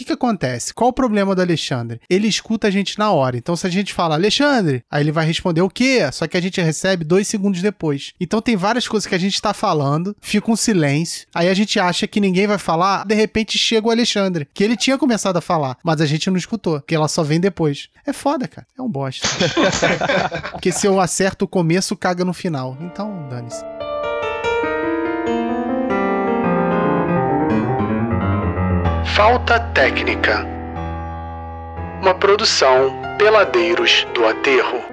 que que acontece? Qual o problema do Alexandre? Ele escuta a gente na hora. Então, se a gente fala, Alexandre, aí ele vai responder o quê? Só que a gente recebe dois segundos depois. Então, tem várias coisas que a gente tá falando, fica um silêncio, aí a gente acha que ninguém vai falar, de repente chega o Alexandre, que ele tinha começado a falar, mas a gente não escutou, que ela só vem depois. É foda, cara. É um bosta. Porque se eu acerto o começo, caga no final. Então, dane-se. Falta Técnica. Uma produção Peladeiros do Aterro.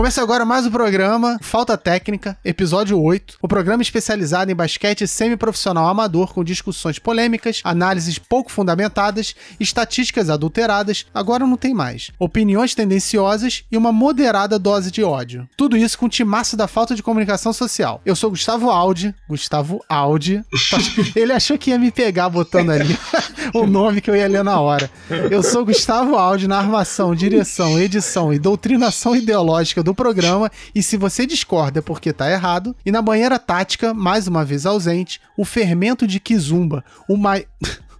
Começa agora mais um programa Falta Técnica, episódio 8. O programa especializado em basquete semiprofissional amador com discussões polêmicas, análises pouco fundamentadas, estatísticas adulteradas, agora não tem mais, opiniões tendenciosas e uma moderada dose de ódio. Tudo isso com o timaço da falta de comunicação social. Eu sou Gustavo Aldi, Gustavo Aldi. Ele achou que ia me pegar botando ali o nome que eu ia ler na hora. Eu sou Gustavo Aldi na armação, direção, edição e doutrinação ideológica do programa. E se você discorda porque tá errado, e na banheira tática, mais uma vez ausente, o fermento de Kizumba, o mai.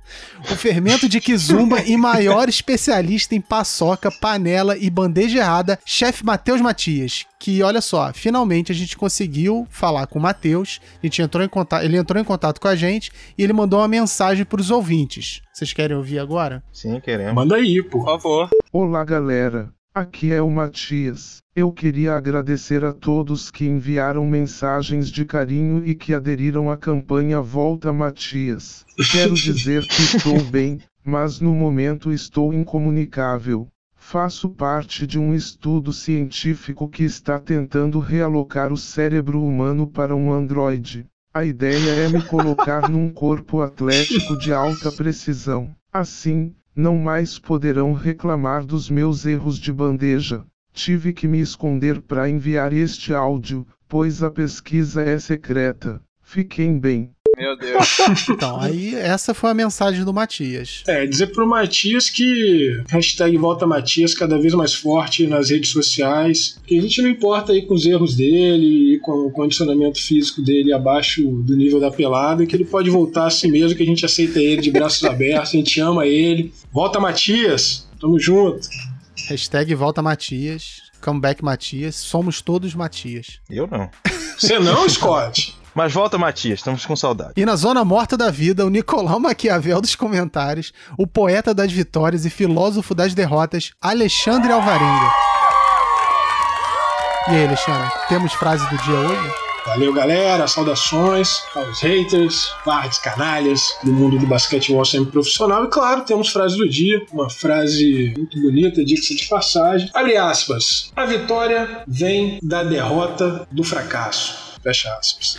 O fermento de Kizumba e maior especialista em paçoca, panela e bandeja errada, chefe Matheus Matias. Que olha só, finalmente a gente conseguiu falar com o Matheus. A gente entrou em contato, ele entrou em contato com a gente e ele mandou uma mensagem para os ouvintes. Vocês querem ouvir agora? Sim, queremos. Manda aí, pô. Por favor. Olá, galera. Aqui é o Matias. Eu queria agradecer a todos que enviaram mensagens de carinho e que aderiram à campanha Volta Matias. Quero dizer que estou bem, mas no momento estou incomunicável. Faço parte de um estudo científico que está tentando realocar o cérebro humano para um androide. A ideia é me colocar num corpo atlético de alta precisão. Assim, não mais poderão reclamar dos meus erros de bandeja. Tive que me esconder para enviar este áudio, pois a pesquisa é secreta. Fiquem bem. Meu Deus. Então, aí essa foi a mensagem do Matias. É, dizer pro Matias que hashtag Volta Matias cada vez mais forte nas redes sociais. Que a gente não importa aí com os erros dele e com o condicionamento físico dele abaixo do nível da pelada, que ele pode voltar a si mesmo, que a gente aceita ele de braços abertos, a gente ama ele. Volta Matias, tamo junto. Hashtag Volta Matias, Comeback Matias, somos todos Matias. Eu não. Você não, Scott? Mas volta, Matias, estamos com saudade. E na zona morta da vida, o Nicolau Maquiavel dos comentários, o poeta das vitórias e filósofo das derrotas, Alexandre Alvarenga. E aí, Alexandre, temos frase do dia hoje? Valeu, galera. Saudações aos haters, vardes, canalhas do mundo do basquetebol semi-profissional. E claro, temos frase do dia. Uma frase muito bonita, diga-se de passagem. Abre aspas. A vitória vem da derrota do fracasso. Fecha aspas.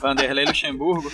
Vanderlei Luxemburgo.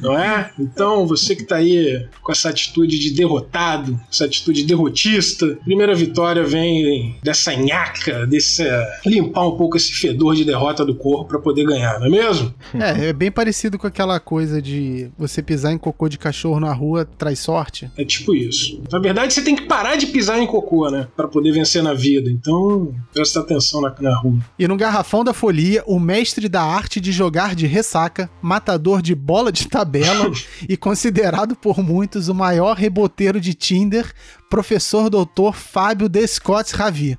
Não é? Então, você que tá aí com essa atitude de derrotado, essa atitude derrotista, primeira vitória vem dessa nhaca, desse limpar um pouco esse fedor de derrota do corpo para poder ganhar, não é mesmo? É, é bem parecido com aquela coisa de você pisar em cocô de cachorro na rua traz sorte. É tipo isso. Na verdade, você tem que parar de pisar em cocô, né? Para poder vencer na vida. Então, presta atenção na, na rua. E no Garrafão da Folia, o mestre da arte de jogar de ressaca, matador de bola de tabela e considerado por muitos o maior reboteiro de Tinder, professor doutor Fábio de Scott Ravi.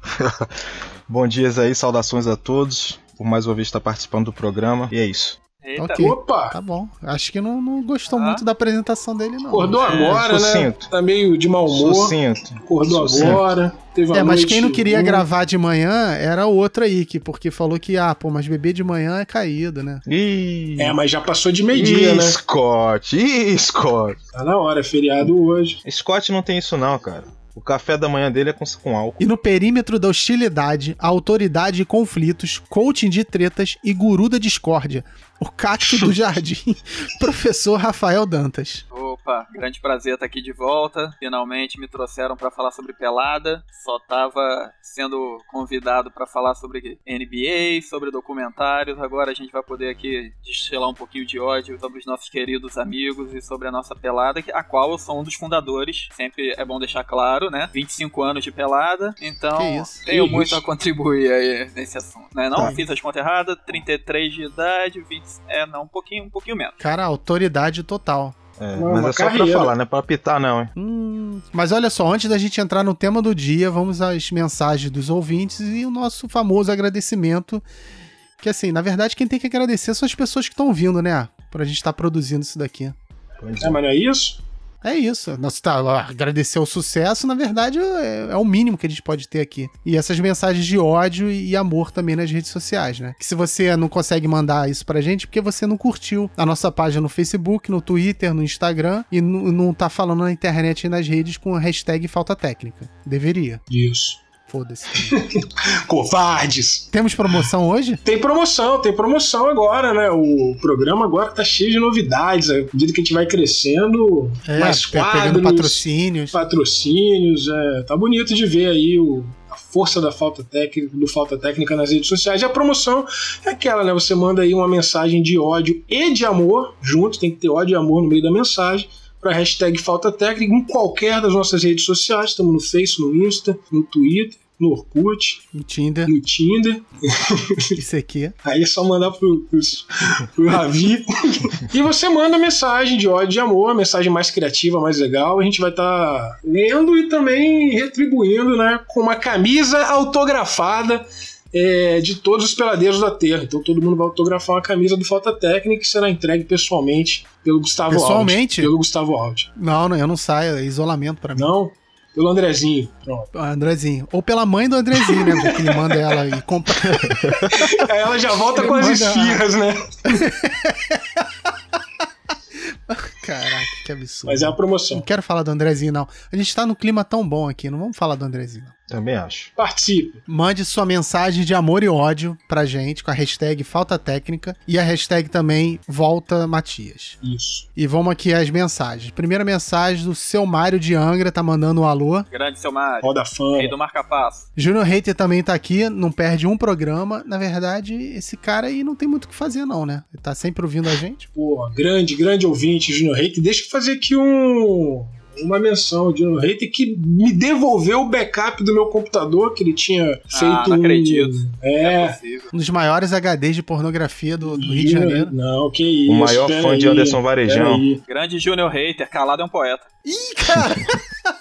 Bom dias aí, saudações a todos. Por mais uma vez estar participando do programa. E é isso. Eita. Ok. Opa! Tá bom. Acho que não, não gostou Ah. muito da apresentação dele, não. Acordou agora, né? sucinto. Tá meio de mau humor. Sucinto. Acordou Sucinto. agora. Teve uma É, mas quem não queria ruim. gravar de manhã era o outro aí, que, porque falou que, ah, pô, mas beber de manhã é caído, né? Ih, É, mas já passou de meio-dia, né? Scott, Ih, Scott. Tá na hora, é feriado hoje. Scott não tem isso não, cara. O café da manhã dele é com, com álcool. E no perímetro da hostilidade, autoridade e conflitos, coaching de tretas e guru da discórdia. O cacto do jardim, professor Rafael Dantas. Opa, grande prazer estar aqui de volta. Finalmente me trouxeram para falar sobre pelada. Só tava sendo convidado para falar sobre NBA, sobre documentários. Agora a gente vai poder aqui destilar um pouquinho de ódio sobre os nossos queridos amigos e sobre a nossa pelada, a qual eu sou um dos fundadores. Sempre é bom deixar claro, né? 25 anos de pelada. Então, tenho Que muito isso? a contribuir aí nesse assunto, né? Não Tá. fiz as contas erradas, 33 de idade, 20, é, não, um pouquinho, um pouquinho menos. Cara, autoridade total. É, Uma- mas uma é só pra carreira. falar, não é pra apitar, não, hein? Hum, mas olha só, antes da gente entrar no tema do dia, vamos às mensagens dos ouvintes e o nosso famoso agradecimento. Que assim, na verdade, quem tem que agradecer são as pessoas que estão vindo, né? Pra gente estar produzindo isso daqui. Pois É, é. mas não é isso? É isso. Nossa, tá, agradecer o sucesso, na verdade, é, é o mínimo que a gente pode ter aqui. E essas mensagens de ódio e amor também nas redes sociais, né? Que se você não consegue mandar isso pra gente, é porque você não curtiu a nossa página no Facebook, no Twitter, no Instagram e não, tá falando na internet e nas redes com a hashtag falta técnica. Deveria. Isso. Foda-se. Covardes! Temos promoção hoje? Tem promoção, tem promoção agora, né? O programa agora tá cheio de novidades. À medida que a gente vai crescendo, mais pe- pegando quadros, patrocínios. patrocínios. É, tá bonito de ver aí o, a força da falta técnica, do falta técnica nas redes sociais. E a promoção é aquela, né? Você manda aí uma mensagem de ódio e de amor junto, tem que ter ódio e amor no meio da mensagem. Para hashtag falta técnica em qualquer das nossas redes sociais. Estamos no Face, no Insta, no Twitter, no Orkut, No Tinder. no Tinder. Isso aqui. Aí é só mandar pro, pro, pro Ravi. e você manda mensagem de ódio de amor, mensagem mais criativa, mais legal. A gente vai estar lendo e também retribuindo, né? Com uma camisa autografada. é, de todos os peladeiros da Terra. Então todo mundo vai autografar uma camisa do Falta Técnica que será entregue pessoalmente pelo Gustavo Pessoalmente? Aldi. Pelo Gustavo Aldi. Não, não, eu não saio. É isolamento pra mim. Não? Pelo Andrezinho. Pronto. Andrezinho. Ou pela mãe do Andrezinho, né? Que ele manda ela e compra. Aí ela já volta com as esfirras, né? Caraca, que absurdo. Mas é a Não promoção. quero falar do Andrezinho, não. A gente tá num clima tão bom aqui, não vamos falar do Andrezinho. não. Também acho. Participe. Mande sua mensagem de amor e ódio pra gente com a hashtag Falta Técnica e a hashtag também Volta Matias. Isso. E vamos aqui às mensagens. Primeira mensagem do seu Mário de Angra, tá mandando um alô. Grande seu Mário, Roda fama. rei do marca-passo. Júnior Hater também tá aqui, não perde um programa. Na verdade, esse cara aí não tem muito o que fazer, não, né? Ele tá sempre ouvindo a gente. Pô, grande, grande ouvinte, Junior Reiter. Deixa eu fazer aqui um, uma menção, Junior Reiter, que me devolveu o backup do meu computador, que ele tinha feito. não um- acredito. É É. possível. Um dos maiores HDs de pornografia do, do Rio de Janeiro. Não, que isso. O maior pera fã de aí, Anderson Varejão. Grande Júnior Hater, calado é um poeta. Ih, cara!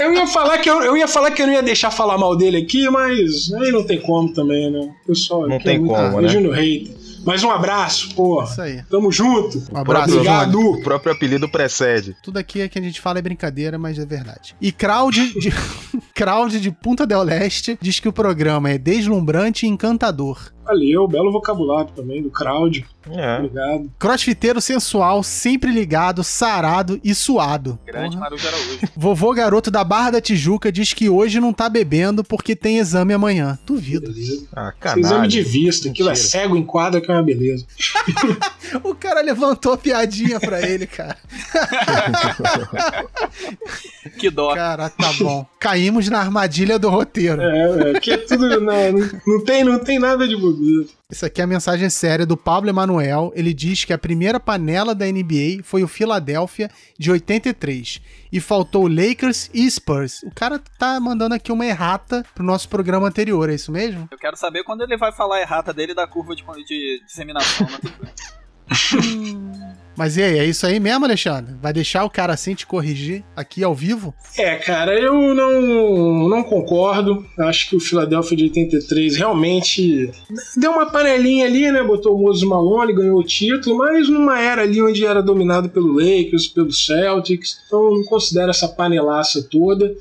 Eu ia falar que eu, eu ia falar que eu não ia deixar falar mal dele aqui, mas aí não tem como também, né? Pessoal, Não é tem muito- como, é né? Junior Reiter. Mais um abraço, pô. Isso aí. Tamo junto. Um abraço, Obrigado. O próprio apelido precede. Tudo aqui é que a gente fala é brincadeira, mas é verdade. E Crowd de, Crowd de Punta del Leste diz que o programa é deslumbrante e encantador. Valeu, belo vocabulário também do crowd. É. Obrigado. Crossfiteiro sensual, sempre ligado, sarado e suado. Grande. Marujo Araújo. Vovô garoto da Barra da Tijuca diz que hoje não tá bebendo porque tem exame amanhã. Duvido. Beleza. Ah, Exame de vista, aquilo é Mentira. cego em quadra que é uma beleza. O cara levantou a piadinha pra ele, cara. Que dó. Cara, tá bom. Caímos na armadilha do roteiro. É, é, que é tudo. Não, não, não tem, não tem nada de bobeira. Isso aqui é a mensagem séria do Pablo Emanuel. Ele diz que a primeira panela da NBA foi o Philadelphia de 83 e faltou Lakers e Spurs. O cara tá mandando aqui uma errata pro nosso programa anterior, é isso mesmo? Eu quero saber quando ele vai falar a errata dele da curva de, de disseminação. Né? Mas e aí, é isso aí mesmo, Alexandre? Vai deixar o cara assim te corrigir aqui ao vivo? É, cara, eu não, não concordo. Acho que o Philadelphia de 83 realmente deu uma panelinha ali, né? Botou o Moses Malone, ganhou o título, mas numa era ali onde era dominado pelo Lakers, pelo Celtics. Então não considero essa panelaça toda.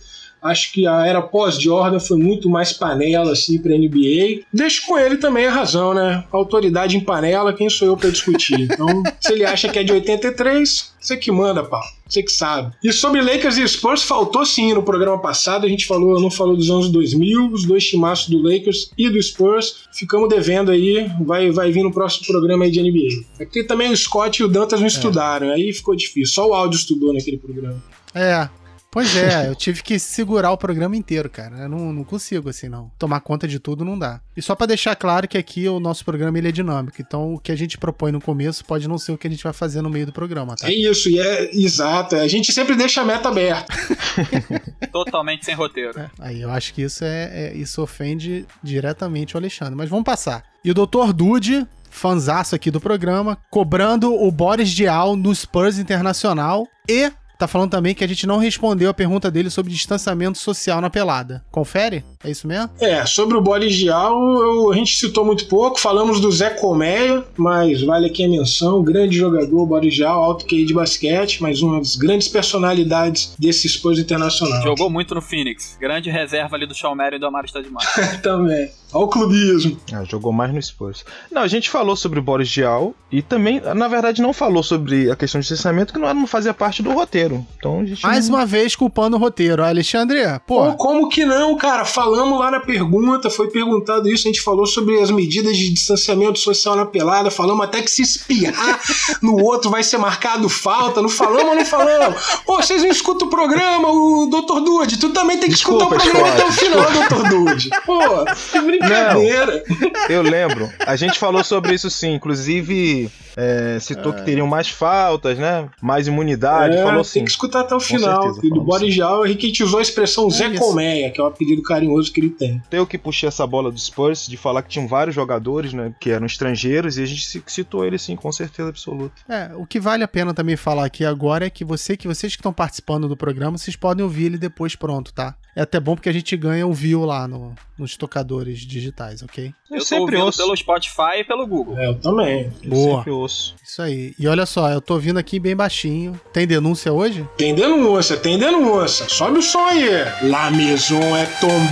Acho que a era pós-Jordan foi muito mais panela assim para NBA. Deixo com ele também a razão, né? Autoridade em panela, quem sou eu para discutir? Então, se ele acha que é de 83, você que manda, pau. Você que sabe. E sobre Lakers e Spurs, faltou sim no programa passado. A gente falou, não falou dos anos 2000, os dois timaços do Lakers e do Spurs. Ficamos devendo aí. Vai, vai vir no próximo programa aí de NBA. É porque também o Scott e o Dantas não estudaram. Aí ficou difícil. Só o áudio estudou naquele programa. É. Pois é, eu tive que segurar o programa inteiro, cara. Eu não, não consigo, assim, não. Tomar conta de tudo não dá. E só pra deixar claro que aqui o nosso programa ele é dinâmico. Então o que a gente propõe no começo pode não ser o que a gente vai fazer no meio do programa, tá? É isso, e é exato. A gente sempre deixa a meta aberta. Totalmente sem roteiro. É, aí eu acho que isso é, é- isso ofende diretamente o Alexandre. Mas vamos passar. E o Dr. Dude, fanzaço aqui do programa, cobrando o Boris Dial no Spurs Internacional e tá falando também que a gente não respondeu a pergunta dele sobre distanciamento social na pelada. Confere? É isso mesmo? É, sobre o Boris Dial, a gente citou muito pouco, falamos do Zé Colmeia, mas vale aqui a menção, grande jogador, Boris Dial, alto QI de basquete, mas uma das grandes personalidades desse Spurs internacional. Jogou muito no Phoenix. Grande reserva ali do Shawn Marion e do Amaro Stadimar. Também. Olha o clubismo. Ah, jogou mais no Spurs. Não, a gente falou sobre o Boris Diaw e também, na verdade, não falou sobre a questão de licenciamento, que não, não fazia parte do roteiro. Então a gente. Mais não... uma vez culpando o roteiro. Alexandre, Pô, pô, como que não, cara? Falamos lá na pergunta, foi perguntado isso, a gente falou sobre as medidas de distanciamento social na pelada, falamos até que se espirrar no outro vai ser marcado falta, não falamos ou não falamos? Pô, vocês não escutam o programa, o Dr. Dude, tu também tem que Desculpa, escutar o programa até o final, Dr. Dude. Pô, que brincadeira. Eu lembro. A gente falou sobre isso sim. Inclusive, é, citou que teriam mais faltas, né? Mais imunidade. É, falou tem sim. que escutar até o final. certeza, do Boris gente usou a expressão Zé isso. Colmeia, que é o apelido carinhoso que ele tem. Eu que puxei essa bola do Spurs de falar que tinham vários jogadores, né? Que eram estrangeiros e a gente ci- citou ele sim, com certeza absoluta. É, o que vale a pena também falar aqui agora é que você que vocês que estão participando do programa, vocês podem ouvir ele depois pronto, tá? É até bom porque a gente ganha o view lá no- nos tocadores digitais, ok? Eu, Eu sempre ouço. pelo Spotify e pelo Google. É, eu também. Eu Boa. sempre ouço. Isso aí. E olha só, eu tô vindo aqui bem baixinho. Tem denúncia hoje? Tem denúncia, tem denúncia. Sobe o som aí. La maison é down.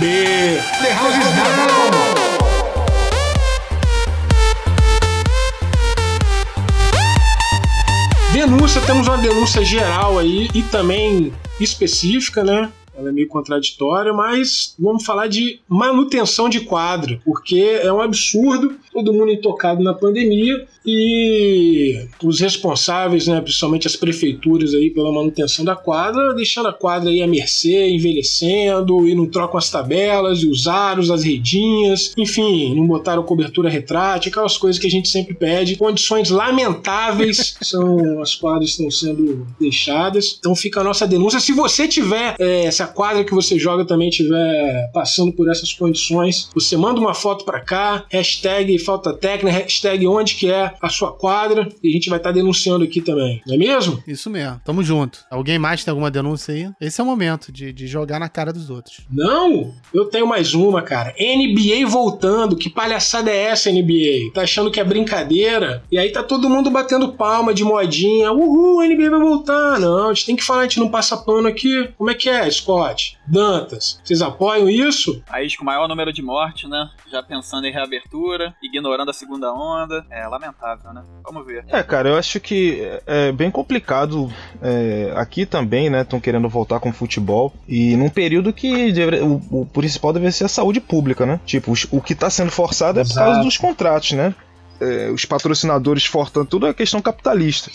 Denúncia, temos uma denúncia geral aí e também específica, né? Ela é meio contraditória, mas vamos falar de manutenção de quadro, porque é um absurdo, todo mundo intocado na pandemia e os responsáveis, né, principalmente as prefeituras aí pela manutenção da quadra, deixando a quadra aí à mercê, envelhecendo e não trocam as tabelas e os aros, as redinhas, enfim, não botaram cobertura retrátil, aquelas coisas que a gente sempre pede. Condições lamentáveis são as quadras que estão sendo deixadas. Então fica a nossa denúncia. Se você tiver, é, se a quadra que você joga também estiver passando por essas condições, você manda uma foto para cá, hashtag falta técnica, hashtag onde que é a sua quadra, e a gente vai estar denunciando aqui também. Não é mesmo? Isso mesmo. Tamo junto. Alguém mais tem alguma denúncia aí? Esse é o momento de, de jogar na cara dos outros. Não, eu tenho mais uma, cara. NBA voltando, que palhaçada é essa, NBA? Tá achando que é brincadeira? E aí tá todo mundo batendo palma de modinha. Uhul, a NBA vai voltar. Não, a gente tem que falar, a gente não passa pano aqui. Como é que é, Scott? Dantas, vocês apoiam isso? País com o maior número de mortes, né? Já pensando em reabertura, ignorando a segunda onda. É lamentável, né? Vamos ver. É, cara, eu acho que é bem complicado é, aqui também, né? Estão querendo voltar com o futebol. E num período que deve- o, o principal deve ser a saúde pública, né? Tipo, o que tá sendo forçado é por causa dos contratos, né? É, os patrocinadores forçando tudo é questão capitalista.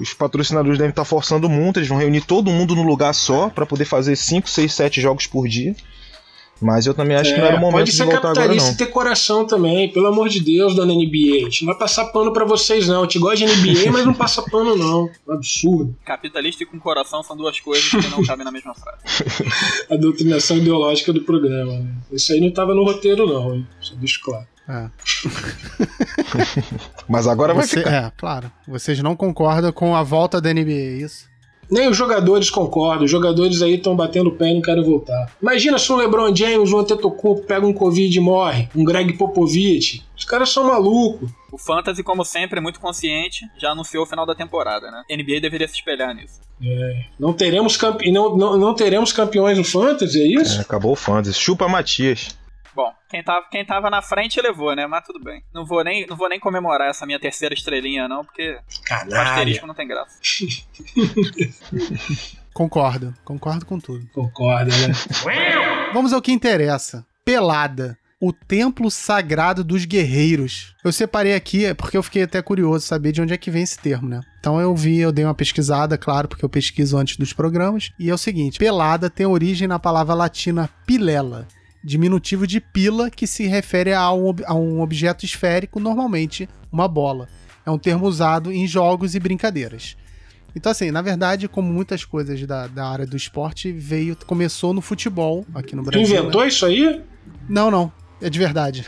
Os patrocinadores devem estar forçando muito, eles vão reunir todo mundo no lugar só para poder fazer 5, 6, 7 jogos por dia. Mas eu também acho que não era o É, momento pode de ser voltar agora, capitalista não. e ter coração também, pelo amor de Deus, dona NBA. A gente não vai passar pano pra vocês, não. A gente gosta de NBA, mas não passa pano, não. Um absurdo. Capitalista e com coração são duas coisas que não cabem na mesma frase. A doutrinação ideológica do programa. Né? Isso aí não tava no roteiro, não, hein? Só deixo claro. É. Mas agora vai Você- ficar. é, claro. Vocês não concordam com a volta da NBA, é isso? Nem os jogadores concordam. Os jogadores aí estão batendo o pé e não querem voltar. Imagina se um LeBron James, um Antetokounmpo pega um Covid e morre. Um Greg Popovich. Os caras são malucos. O Fantasy, como sempre, é muito consciente, já anunciou o final da temporada, né? NBA deveria se espelhar nisso. É. Não, teremos campe... não, não, não teremos campeões no Fantasy, é isso? É, acabou o Fantasy. Chupa Matias. Bom, quem tava, quem tava na frente levou, né? Mas tudo bem. Não vou nem, não vou nem comemorar essa minha terceira estrelinha, não, porque o asterisco não tem graça. Concordo, concordo com tudo. Concordo, né? Vamos ao que interessa. Pelada. O Templo Sagrado dos Guerreiros. Eu separei aqui porque eu fiquei até curioso saber de onde é que vem esse termo, né? Então eu vi, eu dei uma pesquisada, claro, porque eu pesquiso antes dos programas. E é o seguinte: pelada tem origem na palavra latina pilela, diminutivo de pila, que se refere a um, a um objeto esférico, normalmente uma bola. É um termo usado em jogos e brincadeiras. Então, assim, na verdade, como muitas coisas da, da área do esporte, veio, começou no futebol aqui no Tu Brasil. inventou né? isso aí? Não, não. É de verdade.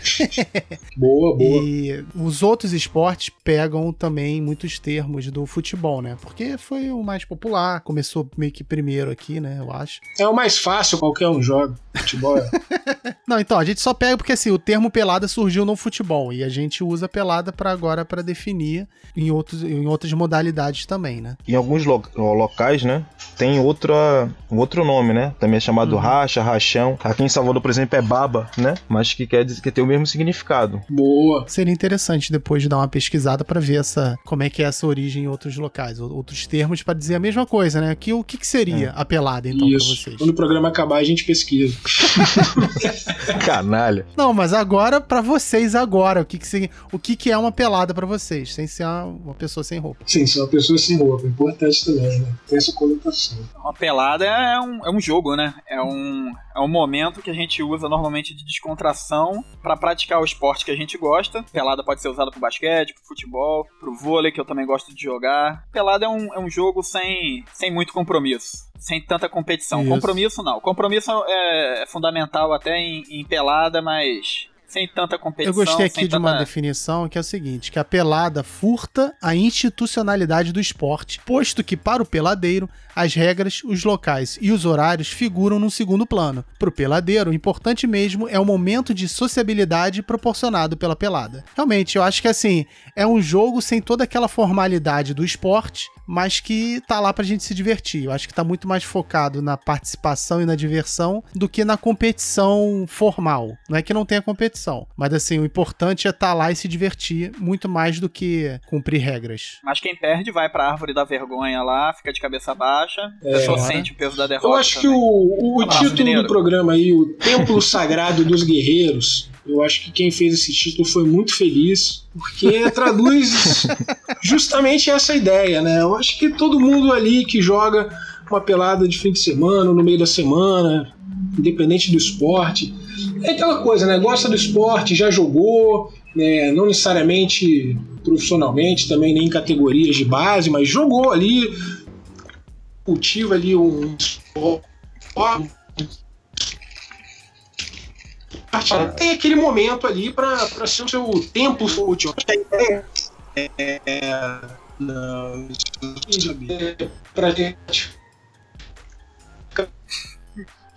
Boa, boa. E os outros esportes pegam também muitos termos do futebol, né? Porque foi o mais popular, começou meio que primeiro aqui, né? Eu acho. É o mais fácil, qualquer um joga. Futebol é. Não, então, a gente só pega porque assim, o termo pelada surgiu no futebol e a gente usa pelada para agora para definir em, outros, em outras modalidades também, né? Em alguns lo- locais, né, tem outra, um outro nome, né? Também é chamado racha, rachão. Aqui em Salvador, por exemplo, é baba, né? Mas que quer dizer que tem o mesmo significado. Boa. Seria interessante depois de dar uma pesquisada para ver essa, como é que é essa origem em outros locais, ou- outros termos para dizer a mesma coisa, né? Que, o que, que seria a pelada, então, para Isso. vocês? Quando o programa acabar, a gente pesquisa. Canalha. Não, mas agora para vocês agora, o que que, o que que é uma pelada para vocês, sem ser uma, uma pessoa sem roupa? Sim, são uma pessoa sem roupa. Importante também, né? Tem essa conotação. Uma pelada é um, é um jogo, né? É um, é um momento que a gente usa normalmente de descontração pra praticar o esporte que a gente gosta. Pelada pode ser usada pro basquete, pro futebol, pro vôlei, que eu também gosto de jogar. Pelada é um, é um jogo sem, sem muito compromisso. Sem tanta competição. Isso. Compromisso não. Compromisso é, é fundamental até em, em pelada, mas sem tanta competição. Eu gostei aqui de uma tanta- definição que é o seguinte: que a pelada furta a institucionalidade do esporte, posto que para o peladeiro as regras, os locais e os horários figuram num segundo plano. Para o peladeiro, o importante mesmo é o momento de sociabilidade proporcionado pela pelada. Realmente, eu acho que assim, é um jogo sem toda aquela formalidade do esporte, mas que tá lá pra gente se divertir. Eu acho que tá muito mais focado na participação e na diversão do que na competição formal. Não é que não tenha competição, mas assim, o importante é estar lá e se divertir muito mais do que cumprir regras. Mas quem perde vai pra árvore da vergonha lá, fica de cabeça baixa. a pessoa sente o peso da derrota. Eu acho que também. o, o Abraço, título mineiro. do programa aí, o Templo Sagrado dos Guerreiros, eu acho que quem fez esse título foi muito feliz, porque traduz justamente essa ideia, né? Eu acho que todo mundo ali que joga uma pelada de fim de semana, no meio da semana, independente do esporte, é aquela coisa, né? Gosta do esporte, já jogou, né? não necessariamente profissionalmente, também nem em categorias de base, mas jogou ali, cultiva ali um esporte. Tem aquele momento ali para ser o seu tempo útil. É. Não, é pra gente.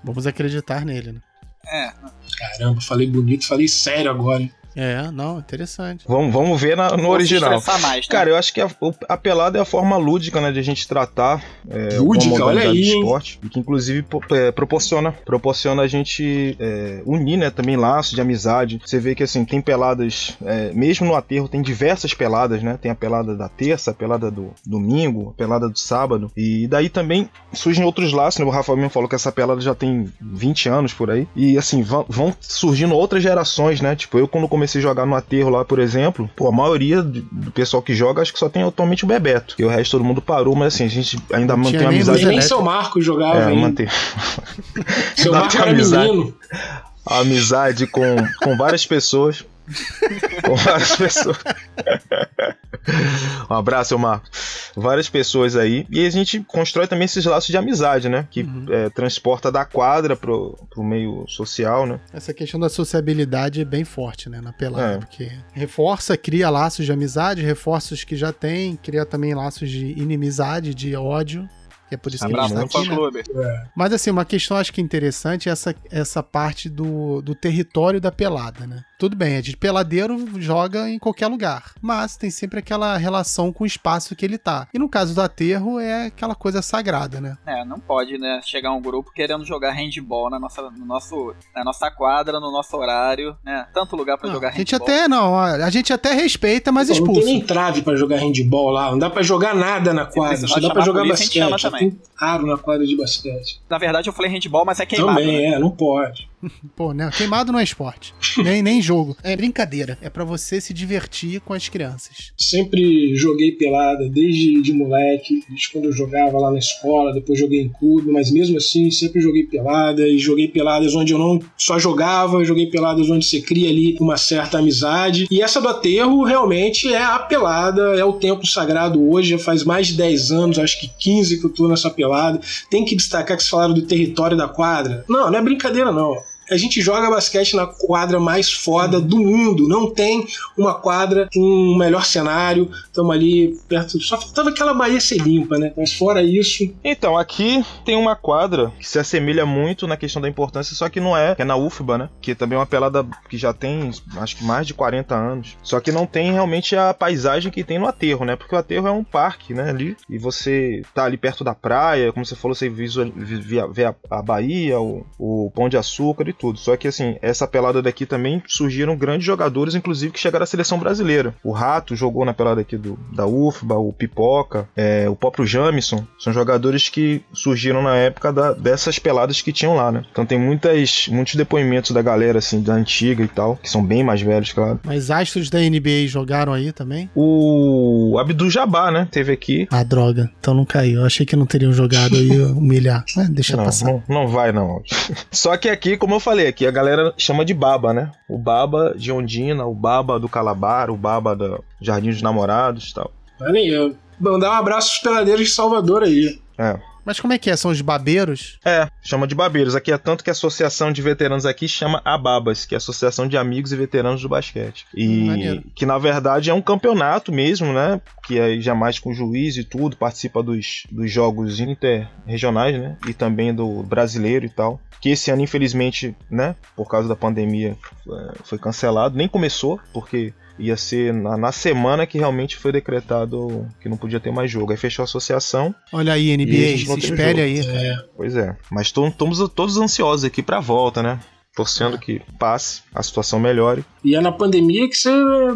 Vamos acreditar nele, né? É, Caramba, falei bonito, falei sério agora. hein? É, não, interessante. Vamos, vamos ver na- no vou original. mais, né? Cara, eu acho que a, a pelada é a forma lúdica, né, de a gente tratar é, Lúdica, olha modalidade aí, de hein? esporte e que inclusive é, proporciona, proporciona a gente é, unir, né, também laços de amizade. Você vê que assim tem peladas, é, mesmo no aterro tem diversas peladas, né? Tem a pelada da terça, a pelada do domingo, a pelada do sábado e daí também surgem outros laços. Né? O Rafael mesmo falou que essa pelada já tem 20 anos por aí e assim vão, vão surgindo outras gerações, né? Tipo eu quando comecei a jogar no aterro lá, por exemplo, pô, a maioria do pessoal que joga acho que só tem atualmente o Bebeto. E o resto todo mundo parou, mas assim, a gente ainda Não mantém a amizade. nem seu Marco jogava É, mantém Seu Marco era amizade. menino. a amizade com, com várias pessoas. com várias pessoas. um abraço, seu Marco. Várias pessoas aí. E a gente constrói também esses laços de amizade, né? Que Uhum. é, transporta da quadra pro, pro meio social, né? Essa questão da sociabilidade é bem forte, né, na pelada, É. porque reforça, cria laços de amizade, reforça os que já tem, cria também laços de inimizade, de ódio. E é por isso Abraço que a pro gente tá fã aqui, né? clube. Mas assim, uma questão acho que interessante é essa, essa parte do, do território da pelada, né? Tudo bem, é de peladeiro joga em qualquer lugar, mas tem sempre aquela relação com o espaço que ele tá. E no caso do aterro é aquela coisa sagrada, né? É, não pode, né, chegar um grupo querendo jogar handball na nossa, no nosso, na nossa quadra, no nosso horário, né? Tanto lugar pra Não, jogar a gente handball. até não, a gente até respeita, mas Pô, não tem expulsa. nem trave pra jogar handball lá, não dá pra jogar nada na quadra, só dá pra chamar a jogar a gente basquete. Também. Aro na quadra de basquete. Na verdade, eu falei handball, mas é queimado. Também, né? é, não pode. Pô, né? Queimado não é esporte. nem, nem jogo. É brincadeira. É pra você se divertir com as crianças. Sempre joguei pelada, desde de moleque, desde quando eu jogava lá na escola, depois joguei em clube, mas mesmo assim sempre joguei pelada e joguei peladas onde eu não só jogava, joguei peladas onde você cria ali uma certa amizade. E essa do aterro realmente é a pelada, é o tempo sagrado hoje, já faz mais de 10 anos, acho que 15 que eu tô nessa pelada. Tem que destacar que vocês falaram do território da quadra. Não, não é brincadeira não. A gente joga basquete na quadra mais foda do mundo. Não tem uma quadra com um melhor cenário. Estamos ali perto. Só faltava aquela Bahia ser limpa, né? Mas fora isso, Então, aqui tem uma quadra que se assemelha muito na questão da importância, só que não é, é na UFBA, né? Que também é uma pelada que já tem, acho que mais de 40 anos. Só que não tem realmente a paisagem que tem no aterro, né? Porque o aterro é um parque, né? Ali. E você tá ali perto da praia, como você falou, você visual, vê, a Bahia, o, o Pão de Açúcar e tudo. Só que, assim, essa pelada daqui também surgiram grandes jogadores, inclusive, que chegaram à seleção brasileira. O Rato jogou na pelada aqui do, da UFBA, o Pipoca, é, o próprio Jamison. São jogadores que surgiram na época da- dessas peladas que tinham lá, né? Então tem muitas, muitos depoimentos da galera, assim, da antiga e tal, que são bem mais velhos, claro. Mas astros da NBA jogaram aí também? O Abdul Jabbar, né? Teve aqui. Ah, droga. Então não caiu. Eu achei que não teriam jogado aí humilhar. É, deixa Não, passar. não, não vai não. Só que aqui, como eu falei, aqui a galera chama de baba, né? O baba de Ondina, o baba do Calabar, o baba do Jardim dos Namorados e tal. eu. Mandar um abraço pros peladeiros de Salvador aí. É. Mas como é que é? São os babeiros? É, chama de babeiros. Aqui é tanto que a associação de veteranos aqui chama Ababas, que é a Associação de Amigos e Veteranos do Basquete. Hum, E maneiro. que na verdade é um campeonato mesmo, né? Que aí já mais com juiz e tudo, participa dos, dos jogos interregionais, né? E também do brasileiro e tal. Que esse ano, infelizmente, né? Por causa da pandemia, é, foi cancelado. Nem começou, porque ia ser na, na semana que realmente foi decretado que não podia ter mais jogo. Aí fechou a associação. Olha aí, E a NBA. Se jogo. aí. Pois é. Mas estamos todos ansiosos aqui pra volta, né? Torcendo que passe, a situação melhore. E é na pandemia que você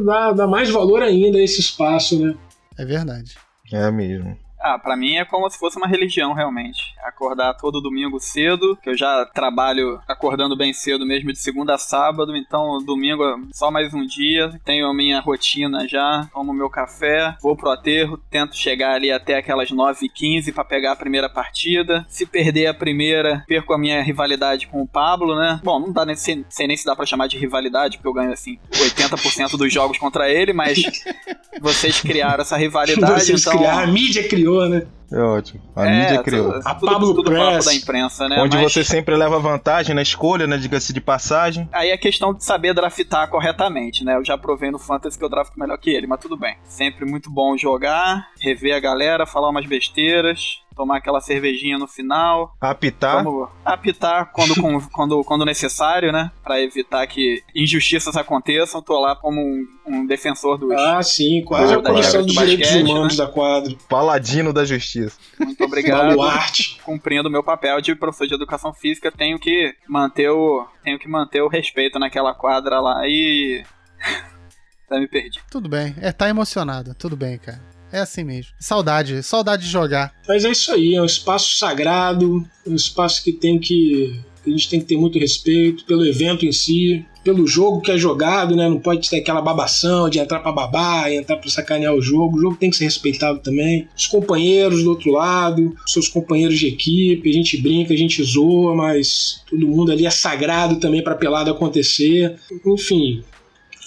dá, dá mais valor ainda a esse espaço, né? É verdade. É mesmo. Ah, pra mim é como se fosse uma religião, realmente. Acordar todo domingo cedo, que eu já trabalho acordando bem cedo mesmo de segunda a sábado, então domingo é só mais um dia. Tenho a minha rotina já, tomo meu café, vou pro aterro, tento chegar ali até aquelas 9h15 pra pegar a primeira partida. Se perder a primeira, perco a minha rivalidade com o Pablo, né? Bom, não dá nem, sei, sei nem se dá pra chamar de rivalidade, porque eu ganho assim 80% dos jogos contra ele, mas vocês criaram essa rivalidade, Vocês então. criaram, a mídia criou, né? É ótimo. A É, mídia criou. Tudo, A Pablo tudo Press, da imprensa, né? Onde Mas você sempre leva vantagem na escolha, né? Diga-se de passagem. Aí é questão de saber draftar corretamente, né? Eu já provei no Fantasy que eu drafto melhor que ele, mas tudo bem. Sempre muito bom jogar, rever a galera, falar umas besteiras, tomar aquela cervejinha no final. Apitar. Vamos apitar quando, quando, quando necessário, né? Pra evitar que injustiças aconteçam. Tô lá como um, um defensor dos. Ah, sim, quase a comissão do dos direitos humanos né? da quadra. Paladino da justiça. Muito obrigado. Baluarte. cumprindo o meu papel de professor de educação física, tenho que manter o tenho que manter o respeito naquela quadra lá e até me perdi. Tudo bem. É, tá emocionado. Tudo bem, cara. É assim mesmo. Saudade. Saudade de jogar. Mas é isso aí, é um espaço sagrado, um espaço que tem que. que a gente tem que ter muito respeito pelo evento em si, pelo jogo que é jogado, né? Não pode ter aquela babação de entrar pra babar, entrar pra sacanear o jogo. O jogo tem que ser respeitado também. Os companheiros do outro lado, seus companheiros de equipe, a gente brinca, a gente zoa, mas todo mundo ali é sagrado também pra pelada acontecer. Enfim,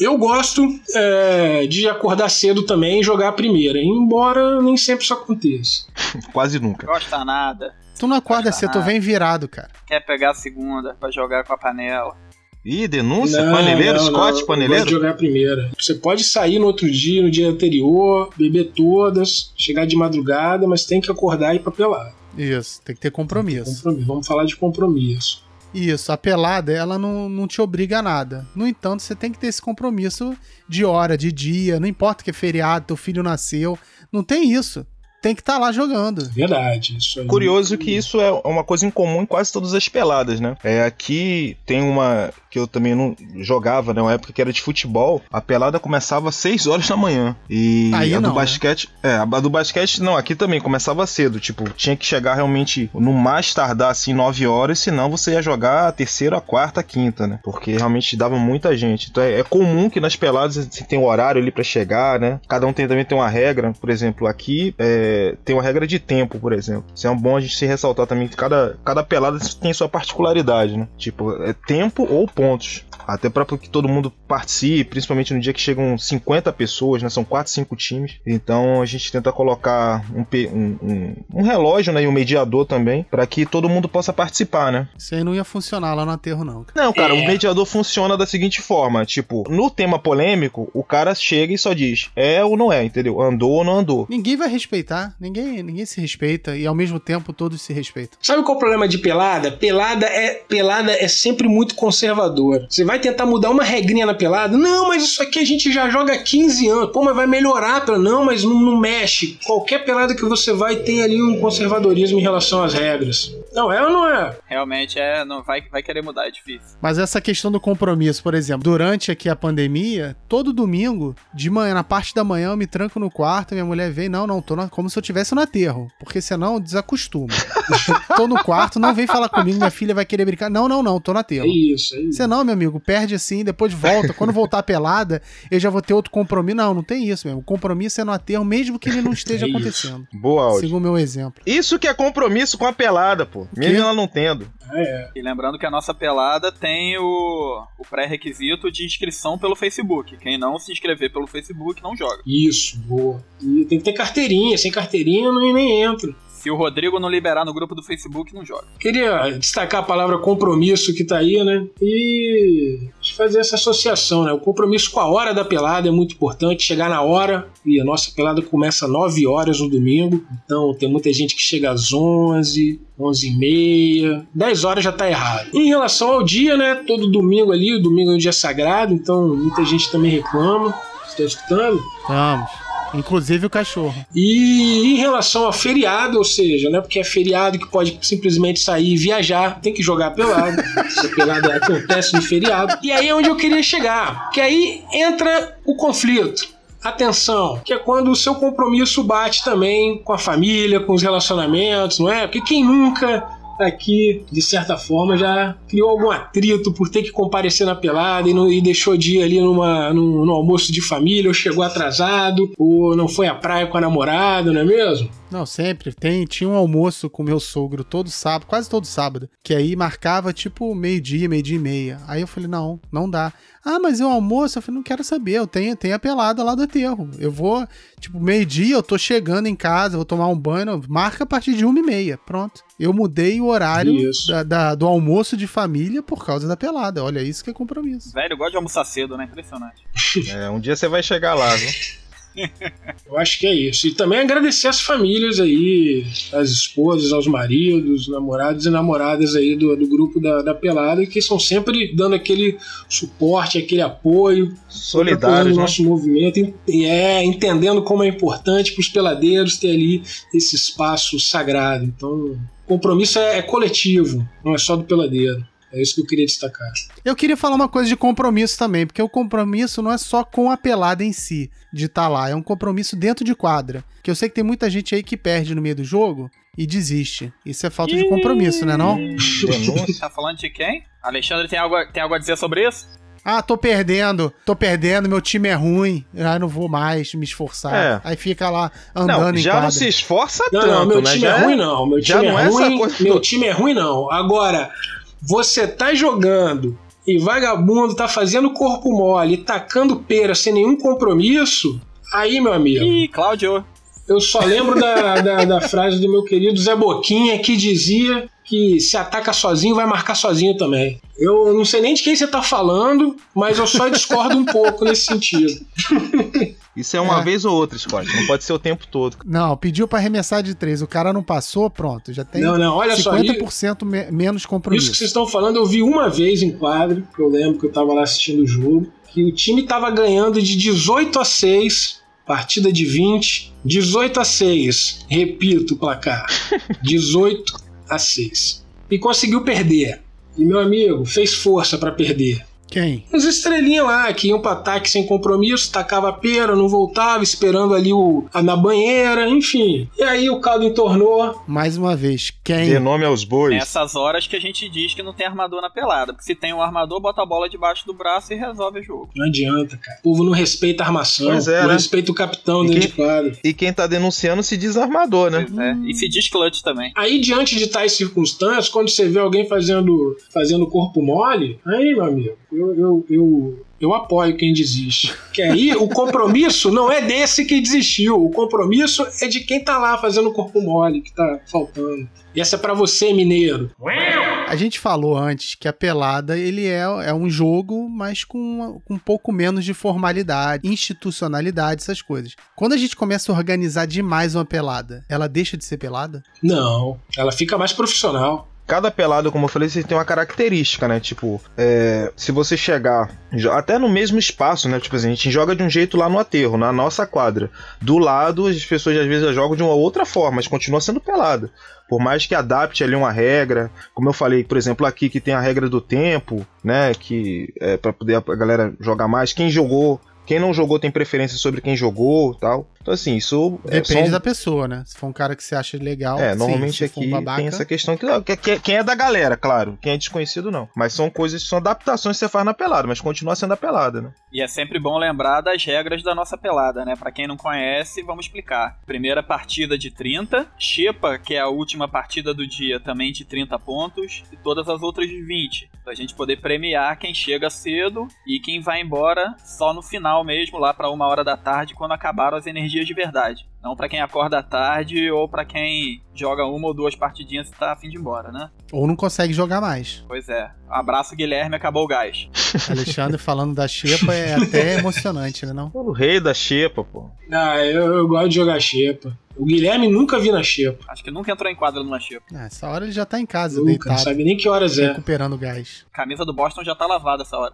eu gosto é, de acordar cedo também e jogar a primeira, embora nem sempre isso aconteça. Quase nunca. Gosta nada. Tu não acorda cedo, tu vem virado, cara. Quer pegar a segunda pra jogar com a panela. Ih, denúncia? Não, paneleiro? não, Scott, não, paneleiro? de jogar a primeira. Você pode sair no outro dia, no dia anterior, beber todas, chegar de madrugada, mas tem que acordar e ir pra pelada. Isso, tem que ter compromisso. compromisso. Vamos falar de compromisso. Isso, a pelada, ela não, não te obriga a nada. No entanto, você tem que ter esse compromisso de hora, de dia, não importa que é feriado, teu filho nasceu. Não tem isso. Tem que estar tá lá jogando. Verdade, isso aí. Curioso que isso é uma coisa em comum em quase todas as peladas, né? É, aqui tem uma que eu também não jogava, né? Uma época que era de futebol. A pelada começava às 6 horas da manhã. E Aí a não, do né? basquete. É, a do basquete, não, aqui também começava cedo. Tipo, tinha que chegar realmente no mais tardar assim 9 horas, senão você ia jogar a terceira, a quarta, a quinta, né? Porque realmente dava muita gente. Então é, é comum que nas peladas você tem um horário ali pra chegar, né? Cada um tem, também tem uma regra. Por exemplo, aqui é, tem uma regra de tempo, por exemplo. Isso é um bom a gente se ressaltar também que cada, cada pelada tem sua particularidade, né? Tipo, é tempo ou pontos. Até para que todo mundo participe, principalmente no dia que chegam 50 pessoas, né? São 4, 5 times. Então a gente tenta colocar um, um, um- um relógio né? e um mediador também, para que todo mundo possa participar, né? Isso aí não ia funcionar lá no aterro, não. cara. Não, cara, É. o mediador funciona da seguinte forma: tipo, no tema polêmico, o cara chega e só diz é ou não é, entendeu? Andou ou não andou. Ninguém vai respeitar, ninguém, ninguém se respeita e ao mesmo tempo todos se respeitam. Sabe qual é o problema de pelada? Pelada é pelada é sempre muito conservadora. Você vai tentar mudar uma regrinha na pelada? Não, mas isso aqui a gente já joga há 15 anos. Pô, mas vai melhorar. Pela... Não, mas não, não mexe. Qualquer pelada que você vai tem ali um conservadorismo em relação às regras. Não é ou não é? Realmente é, não vai, vai querer mudar, é difícil. Mas essa questão do compromisso, por exemplo, durante aqui a pandemia, todo domingo, de manhã, na parte da manhã, eu me tranco no quarto, minha mulher vem, não, não, tô na- como se eu estivesse no aterro, porque senão desacostuma. tô no quarto, não vem falar comigo, minha filha vai querer brincar. Não, não, não, tô no aterro. É isso, é isso. Você não, meu amigo, perde assim, depois volta. Quando voltar a pelada, eu já vou ter outro compromisso. Não, não tem isso mesmo. O compromisso é no aterro, mesmo que ele não esteja É acontecendo. Boa, áudio. Siga o meu exemplo. Isso que é compromisso com a pelada, pô. Mesmo ela não tendo. É. E lembrando que a nossa pelada tem o, o pré-requisito de inscrição pelo Facebook. Quem não se inscrever pelo Facebook não joga. Isso, boa. E tem que ter carteirinha. Sem carteirinha não nem entra. Se o Rodrigo não liberar no grupo do Facebook, não joga. Queria destacar a palavra compromisso que tá aí, né? E fazer essa associação, né? O compromisso com a hora da pelada é muito importante, chegar na hora. E a nossa pelada começa às 9 horas no domingo. Então tem muita gente que chega às 11, 11 e meia. 10 horas já tá errado. Em relação ao dia, né? Todo domingo ali, o domingo é um dia sagrado, então muita gente também reclama. Você tá escutando? Vamos. Inclusive o cachorro. E em relação a feriado, ou seja, né, porque é feriado que pode simplesmente sair e viajar, tem que jogar pelado. Essa pelada acontece no feriado. E aí é onde eu queria chegar. Que aí entra o conflito. Atenção, que é quando o seu compromisso bate também com a família, com os relacionamentos, não é? Porque quem nunca aqui, de certa forma, já criou algum atrito por ter que comparecer na pelada e, não- e deixou de ir ali numa, num, no almoço de família, ou chegou atrasado, ou não foi à praia com a namorada, não é mesmo? Não, sempre. Tem, tinha um almoço com meu sogro todo sábado, quase todo sábado, que aí marcava tipo meio-dia, meio-dia e meia. Aí eu falei, não, não dá. Ah, mas é um almoço? Eu falei, não quero saber, eu tenho, tenho a pelada lá do aterro. Eu vou, tipo, meio-dia, eu tô chegando em casa, vou tomar um banho, marca a partir de uma e meia, pronto. Eu mudei o horário da- da- do almoço de família por causa da pelada. Olha, isso que é compromisso. Velho, eu gosto de almoçar cedo, né? Impressionante. É, um dia você vai chegar lá, viu? Eu acho que é isso. E também agradecer as famílias aí, as esposas, aos maridos, namorados e namoradas aí do, do grupo da, da Pelada, que são sempre dando aquele suporte, aquele apoio, apoiando Solidários, o né? nosso movimento, en- e é, entendendo como é importante para os peladeiros ter ali esse espaço sagrado. Então, o compromisso é, é coletivo, não é só do peladeiro. É isso que eu queria destacar. Eu queria falar uma coisa de compromisso também, porque o compromisso não é só com a pelada em si, de estar lá, é um compromisso dentro de quadra. Que eu sei que tem muita gente aí que perde no meio do jogo e desiste. Isso é falta de compromisso, né não? Denúncia. Tá falando de quem? Alexandre tem algo, tem algo a dizer sobre isso? Ah, tô perdendo, tô perdendo, meu time é ruim, ah, não vou mais me esforçar. É. Aí fica lá andando Não, em já quadra. não se esforça Não, tanto, não, meu né? time Já é ruim, não. Meu já time não é é essa ruim. coisa Meu do- time é ruim, não. Agora, você tá jogando e vagabundo tá fazendo corpo mole, tacando pera sem nenhum compromisso. Aí, meu amigo, Ih, Cláudio. eu só lembro da, da, da frase do meu querido Zé Boquinha que dizia que se ataca sozinho vai marcar sozinho também. Eu não sei nem de quem você tá falando, mas eu só discordo um pouco nesse sentido. Isso é uma É. vez ou outra, Scott. Não pode ser o tempo todo. Não, pediu pra arremessar de três. O cara não passou, pronto. Já tem Não, não, olha só. i- 50% me- menos Isso compromisso. que vocês estão falando, eu vi uma vez em quadro, que eu lembro que eu tava lá assistindo o jogo, que o time tava ganhando de 18 a 6, partida de 20, 18 a 6. Repito o placar. 18 a 6. E conseguiu perder. E meu amigo fez força pra perder. Quem? Os estrelinhas lá que iam pro ataque sem compromisso, tacava a pera, não voltava, esperando ali o, a- na banheira, enfim. E aí o caldo entornou. Mais uma vez, quem? Dê nome aos bois. Nessas horas que a gente diz que não tem armador na pelada. Porque se tem um armador, bota a bola debaixo do braço e resolve o jogo. Não adianta, cara. O povo não respeita a armação, Pois é, não né? respeita o capitão E dentro quem- de quadro. E quem tá denunciando se desarmador, né? Pois é. E se diz clutch também. Aí, diante de tais circunstâncias, quando você vê alguém fazendo, fazendo corpo mole, aí, meu amigo, eu, eu, eu, eu apoio quem desiste. Que aí o compromisso não é desse que desistiu. O compromisso é de quem tá lá fazendo corpo mole, que tá faltando. E essa é pra você, mineiro. A gente falou antes que a pelada ele é, é um jogo, mas com, com um pouco menos de formalidade, institucionalidade, essas coisas. Quando a gente começa a organizar demais uma pelada, ela deixa de ser pelada? Não, ela fica mais profissional. Cada pelada, como eu falei, você tem uma característica, né? Tipo, é, se você chegar até no mesmo espaço, né? Tipo assim, a gente joga de um jeito lá no aterro, na nossa quadra. Do lado, as pessoas às vezes jogam de uma outra forma, mas continua sendo pelada. Por mais que adapte ali uma regra, como eu falei, por exemplo, aqui que tem a regra do tempo, né? Que é para poder a galera jogar mais. Quem jogou, quem não jogou tem preferência sobre quem jogou tal. Então, assim, isso é Depende só um- da pessoa, né? Se for um cara que você acha legal. é, sim, normalmente for um aqui babaca, tem essa questão que, que- que- quem é da galera, claro. Quem é desconhecido, não. Mas são coisas, são adaptações que você faz na pelada, mas continua sendo a pelada, né? E é sempre bom lembrar das regras da nossa pelada, né? Pra quem não conhece, vamos explicar. Primeira partida de 30, Xepa, que é a última partida do dia, também de 30 pontos, e todas as outras de 20. Pra gente poder premiar quem chega cedo e quem vai embora só no final mesmo, lá pra uma hora da tarde, quando acabaram as energias de verdade. Não pra quem acorda à tarde ou pra quem joga uma ou duas partidinhas e tá a fim de ir embora, né? Ou não consegue jogar mais. Pois é. Abraço, Guilherme, acabou o gás. Alexandre falando da Xepa é até emocionante, né? Não? O rei da xepa, pô. Ah, eu, eu gosto de jogar xepa. O Guilherme nunca vi na xepa. Acho que nunca entrou em quadra numa Xepa. Ah, essa hora ele já tá em casa, Nunca, não deitado, sabe nem que horas é. recuperando gás. Camisa do Boston já tá lavada essa hora.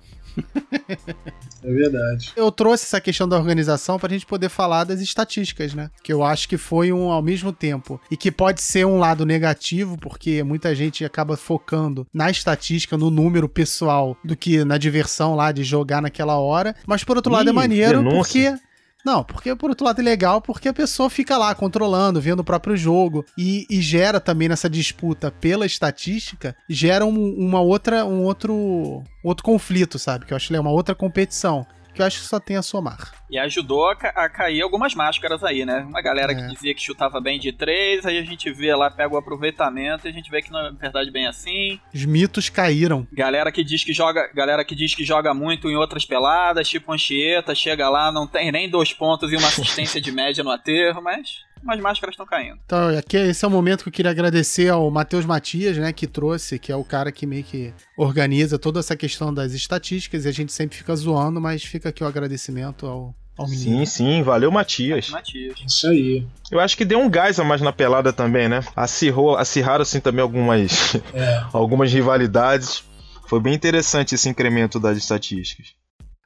É verdade. Eu trouxe essa questão da organização pra gente poder falar das estatísticas, né? Que eu acho que foi um ao mesmo tempo. E que pode ser um lado negativo, porque muita gente acaba focando na estatística, no número pessoal, do que na diversão lá de jogar naquela hora. Mas por outro lado é Ih, maneiro, denúncia. porque. Não, porque por outro lado é legal, porque a pessoa fica lá controlando, vendo o próprio jogo e, e gera também nessa disputa pela estatística, gera um, uma outra, um outro, outro conflito, sabe? Que eu acho que é uma outra competição, que eu acho que só tem a somar. E ajudou a, a cair algumas máscaras aí, né? Uma galera É. que dizia que chutava bem de três, aí a gente vê lá, pega o aproveitamento e a gente vê que não é verdade bem assim. Os mitos caíram. Galera que diz que joga, galera que diz que joga muito em outras peladas, tipo Anchieta, chega lá, não tem nem dois pontos e uma assistência de média no aterro, mas umas máscaras estão caindo. Então, aqui, esse é o momento que eu queria agradecer ao Matheus Matias, né, que trouxe, que é o cara que meio que organiza toda essa questão das estatísticas, e a gente sempre fica zoando, mas fica aqui o agradecimento ao, ao menino. Sim, sim, valeu, Matias. Matias. Isso aí. Eu acho que deu um gás a mais na pelada também, né? Acirrou, acirraram assim também algumas, É. algumas rivalidades. Foi bem interessante esse incremento das estatísticas.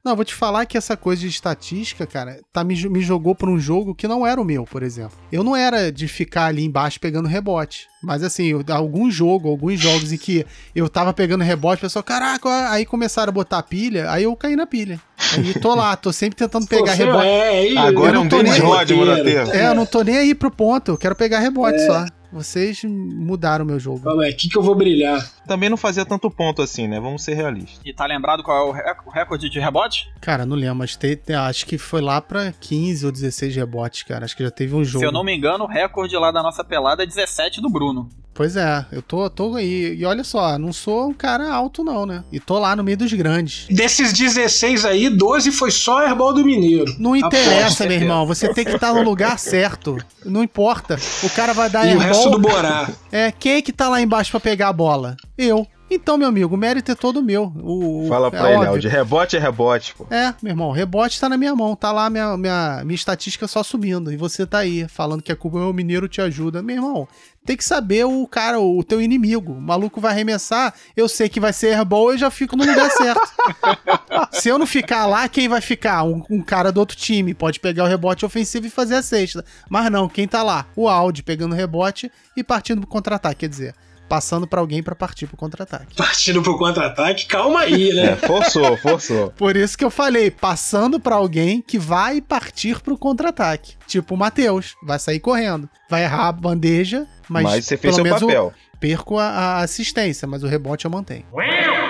Não, eu vou te falar que essa coisa de estatística, cara, tá, me, me jogou pra um jogo que não era o meu, por exemplo. Eu não era de ficar ali embaixo pegando rebote. Mas assim, eu- algum jogo, alguns jogos em que eu tava pegando rebote, o pessoal, caraca, aí começaram a botar pilha, aí eu caí na pilha. Aí tô lá, tô sempre tentando pegar rebote. É, aí, Agora eu é um não tô nem aterro. É, eu não tô nem aí pro ponto, eu quero pegar rebote só. Vocês mudaram o meu jogo. Fala, é aqui que eu vou brilhar. Também não fazia tanto ponto assim, né? Vamos ser realistas. E tá lembrado qual é o rec- o recorde de rebote? Cara, não lembro, mas te- te- acho que foi lá pra 15 ou 16 rebotes, cara. Acho que já teve um jogo. Se eu não me engano, o recorde lá da nossa pelada é 17 do Bruno. Pois é, eu tô, tô aí. E olha só, não sou um cara alto, não, né? E tô lá no meio dos grandes. Desses 16 aí, 12 foi só Herbal do Mineiro. Não interessa, Aposto, meu irmão. Você tem que estar no lugar certo. Não importa. O cara vai dar E o resto do Borá. É, quem é que tá lá embaixo pra pegar a bola? Eu. Então, meu amigo, o mérito é todo meu. O, Fala é pra ele. Aldi. Rebote é rebote, pô. É, meu irmão, rebote tá na minha mão, tá lá minha, minha, minha estatística só subindo. E você tá aí, falando que a culpa é o mineiro te ajuda. Meu irmão, tem que saber o cara, o teu inimigo. O maluco vai arremessar, eu sei que vai ser airball, eu já fico no lugar certo. Se eu não ficar lá, quem vai ficar? Um, um cara do outro time. Pode pegar o rebote ofensivo e fazer a sexta. Mas não, quem tá lá? O Audi pegando o rebote e partindo pro contra-ataque. Quer dizer, passando pra alguém pra partir pro contra-ataque. Partindo pro contra-ataque, calma aí, né? É, forçou, forçou. Por isso que eu falei, passando pra alguém que vai partir pro contra-ataque. Tipo o Matheus, vai sair correndo. Vai errar a bandeja, mas, Mas, você fez pelo seu papel. perco a, a assistência, mas o rebote eu mantenho.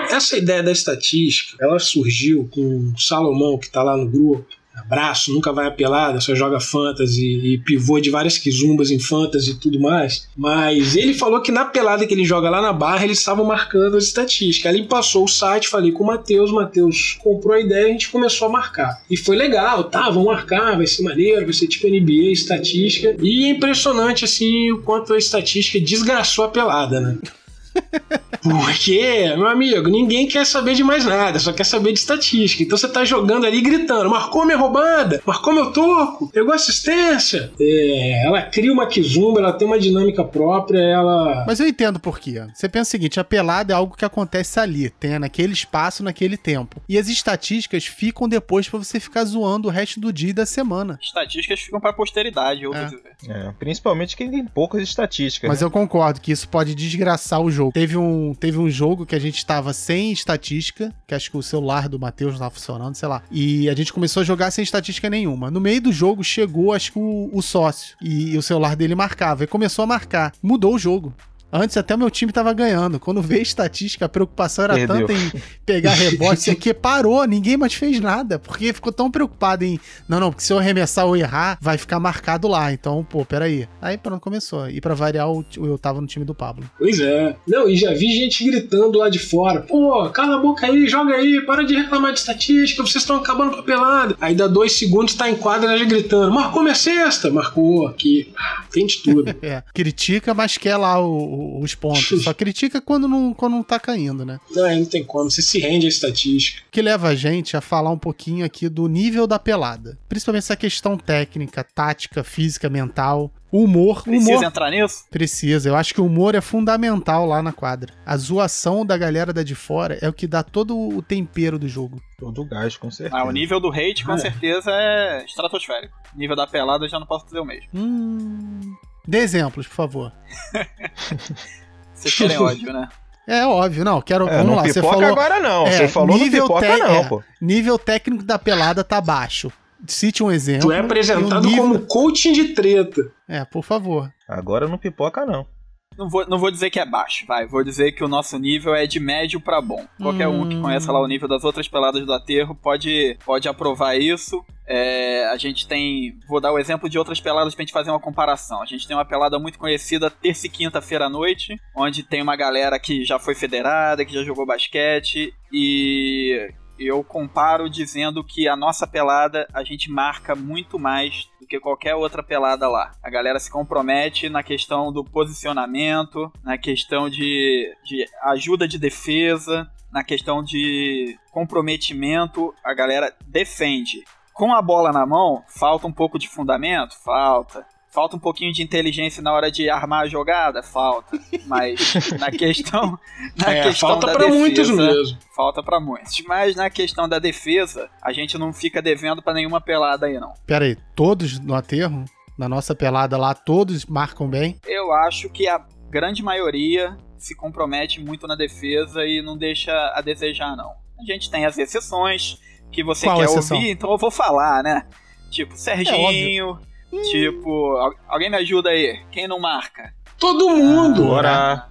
Essa ideia da estatística, ela surgiu com o Salomão, que tá lá no grupo. Abraço, nunca vai a pelada, só joga fantasy e pivô de várias quizumbas em fantasy e tudo mais. Mas ele falou que na pelada que ele joga lá na barra, eles estavam marcando as estatísticas. Ele passou o site, falei com o Matheus, Matheus comprou a ideia a gente começou a marcar. E foi legal, tá? Vamos marcar, vai ser maneiro, vai ser tipo NBA, estatística. E é impressionante, assim, o quanto a estatística desgraçou a pelada, né? Porque, meu amigo, ninguém quer saber de mais nada, só quer saber de estatística. Então você tá jogando ali gritando: marcou minha roubada, marcou meu toco, pegou assistência. É, ela cria uma kizumba, ela tem uma dinâmica própria, ela. Mas eu entendo por quê. Você pensa o seguinte, a pelada é algo que acontece ali, tem naquele espaço, naquele tempo. E as estatísticas ficam depois pra você ficar zoando o resto do dia e da semana. Estatísticas ficam pra posteridade, eu É. É, principalmente quem tem poucas estatísticas. Mas né? eu concordo que isso pode desgraçar o jogo. Teve um, teve um jogo que a gente tava sem estatística, que acho que o celular do Matheus não tava funcionando, sei lá. E a gente começou a jogar sem estatística nenhuma. No meio do jogo chegou, acho que o, o sócio. E, o celular dele marcava. E começou a marcar. Mudou o jogo. Antes até meu time tava ganhando. Quando veio a estatística, a preocupação era Perdeu. tanta em pegar rebote, isso aqui parou, ninguém mais fez nada, porque ficou tão preocupado em, não, não, porque se eu arremessar ou errar, vai ficar marcado lá. Então, pô, peraí. Aí pronto, começou. E pra variar, o- eu tava no time do Pablo. Pois é. Não, e já vi gente gritando lá de fora: pô, cala a boca aí, joga aí, para de reclamar de estatística, vocês estão acabando com a pelada. Aí dá dois segundos, tá em quadra já gritando: marcou minha cesta, marcou aqui. Tem de tudo. É, critica, mas quer lá o- o- os pontos. Só critica quando não, quando não tá caindo, né? Não, aí não tem como, você se rende à estatística. O que leva a gente a falar um pouquinho aqui do nível da pelada. Principalmente essa questão técnica, tática, física, mental. O humor. o Precisa humor entrar nisso? Precisa. Eu acho que o humor é fundamental lá na quadra. A zoação da galera da de fora é o que dá todo o tempero do jogo. Todo gás, com certeza. Ah, o nível do hate com É. certeza é estratosférico. O nível da pelada eu já não posso dizer o mesmo. Hum... Dê exemplos, por favor. Vocês querem ódio, né? É óbvio, não. Quero. É, vamos não lá. Você pipoca falou. agora não. É, Você falou no nível pipoca te- não, é. pô. Nível técnico da pelada tá baixo. Cite um exemplo. Tu é apresentado nível- como coaching de treta. É, por favor. Agora não pipoca não. Não vou, não vou dizer que é baixo, vai. Vou dizer que o nosso nível é de médio pra bom. Qualquer um que Hum. conheça lá o nível das outras peladas do aterro pode, pode aprovar isso. É, a gente tem. Vou dar o exemplo de outras peladas pra gente fazer uma comparação. A gente tem uma pelada muito conhecida terça e quinta-feira à noite, onde tem uma galera que já foi federada, que já jogou basquete e. Eu comparo dizendo que a nossa pelada a gente marca muito mais do que qualquer outra pelada lá. A galera se compromete na questão do posicionamento, na questão de, de ajuda de defesa, na questão de comprometimento. A galera defende. Com a bola na mão, falta um pouco de fundamento? Falta. Falta um pouquinho de inteligência na hora de armar a jogada? Falta. Mas na questão. Na É, questão falta defesa, muitos mesmo. Falta pra muitos. Mas na questão da defesa, a gente não fica devendo pra nenhuma pelada aí, não. Pera aí, todos no aterro, na nossa pelada lá, todos marcam bem. Eu acho que a grande maioria se compromete muito na defesa e não deixa a desejar, não. A gente tem as exceções que você Qual quer exceção? ouvir, então eu vou falar, né? Tipo, Serginho. Tipo, al- alguém me ajuda aí. Quem não marca? Todo mundo. Bora.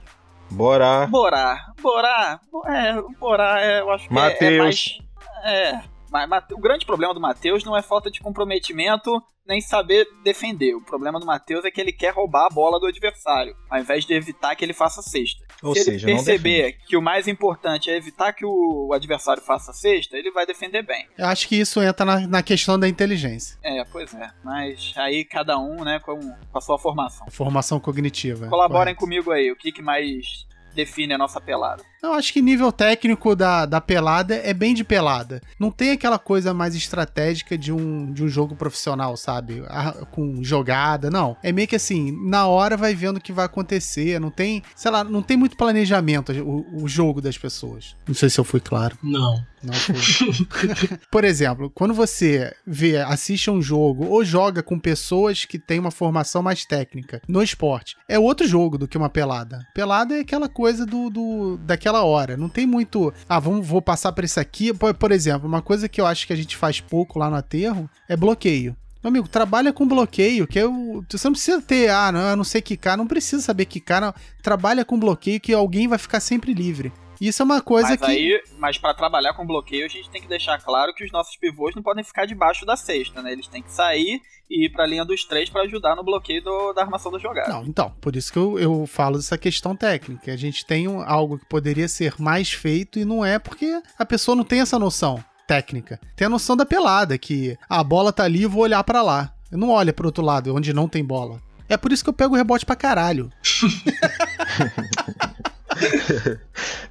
Bora. Borá. Borá. Bo- É, o Borá, é, eu acho que é- é, Mateus. mais. É. Mas o grande problema do Matheus não é falta de comprometimento nem saber defender. O problema do Matheus é que ele quer roubar a bola do adversário, ao invés de evitar que ele faça cesta. Ou Se seja, ele não perceber que o mais importante é evitar que o adversário faça cesta, ele vai defender bem. Eu acho que isso entra na, na questão da inteligência, É, pois é. Mas aí cada um, né, com, com a sua formação. formação cognitiva. Colaborem correto. comigo aí, o que, que mais define a nossa pelada? Eu acho que nível técnico da, da pelada é bem de pelada. Não tem aquela coisa mais estratégica de um, de um jogo profissional, sabe? Ah, com jogada, não. É meio que assim, na hora vai vendo o que vai acontecer. Não tem, sei lá, não tem muito planejamento o, o jogo das pessoas. Não sei se eu fui claro. Não. Não fui. Por exemplo, quando você vê, assiste a um jogo ou joga com pessoas que têm uma formação mais técnica no esporte, é outro jogo do que uma pelada. Pelada é aquela coisa do, do daquela hora. Não tem muito, ah, vamos, vou passar por isso aqui. Por, por exemplo, uma coisa que eu acho que a gente faz pouco lá no aterro é bloqueio. Meu amigo, trabalha com bloqueio, que o, você não precisa ter, ah, não, eu não sei quicar, não precisa saber quicar, não. Trabalha com bloqueio que alguém vai ficar sempre livre. Isso é uma coisa mas que. Aí, mas para trabalhar com bloqueio, a gente tem que deixar claro que os nossos pivôs não podem ficar debaixo da cesta, né? Eles têm que sair e ir pra linha dos três para ajudar no bloqueio do, da armação da jogada. Não, então, por isso que eu, eu falo dessa questão técnica. A gente tem um, algo que poderia ser mais feito e não é porque a pessoa não tem essa noção técnica. Tem a noção da pelada, que a bola tá ali e vou olhar para lá. Eu não olho pro outro lado, onde não tem bola. É por isso que eu pego o rebote pra caralho.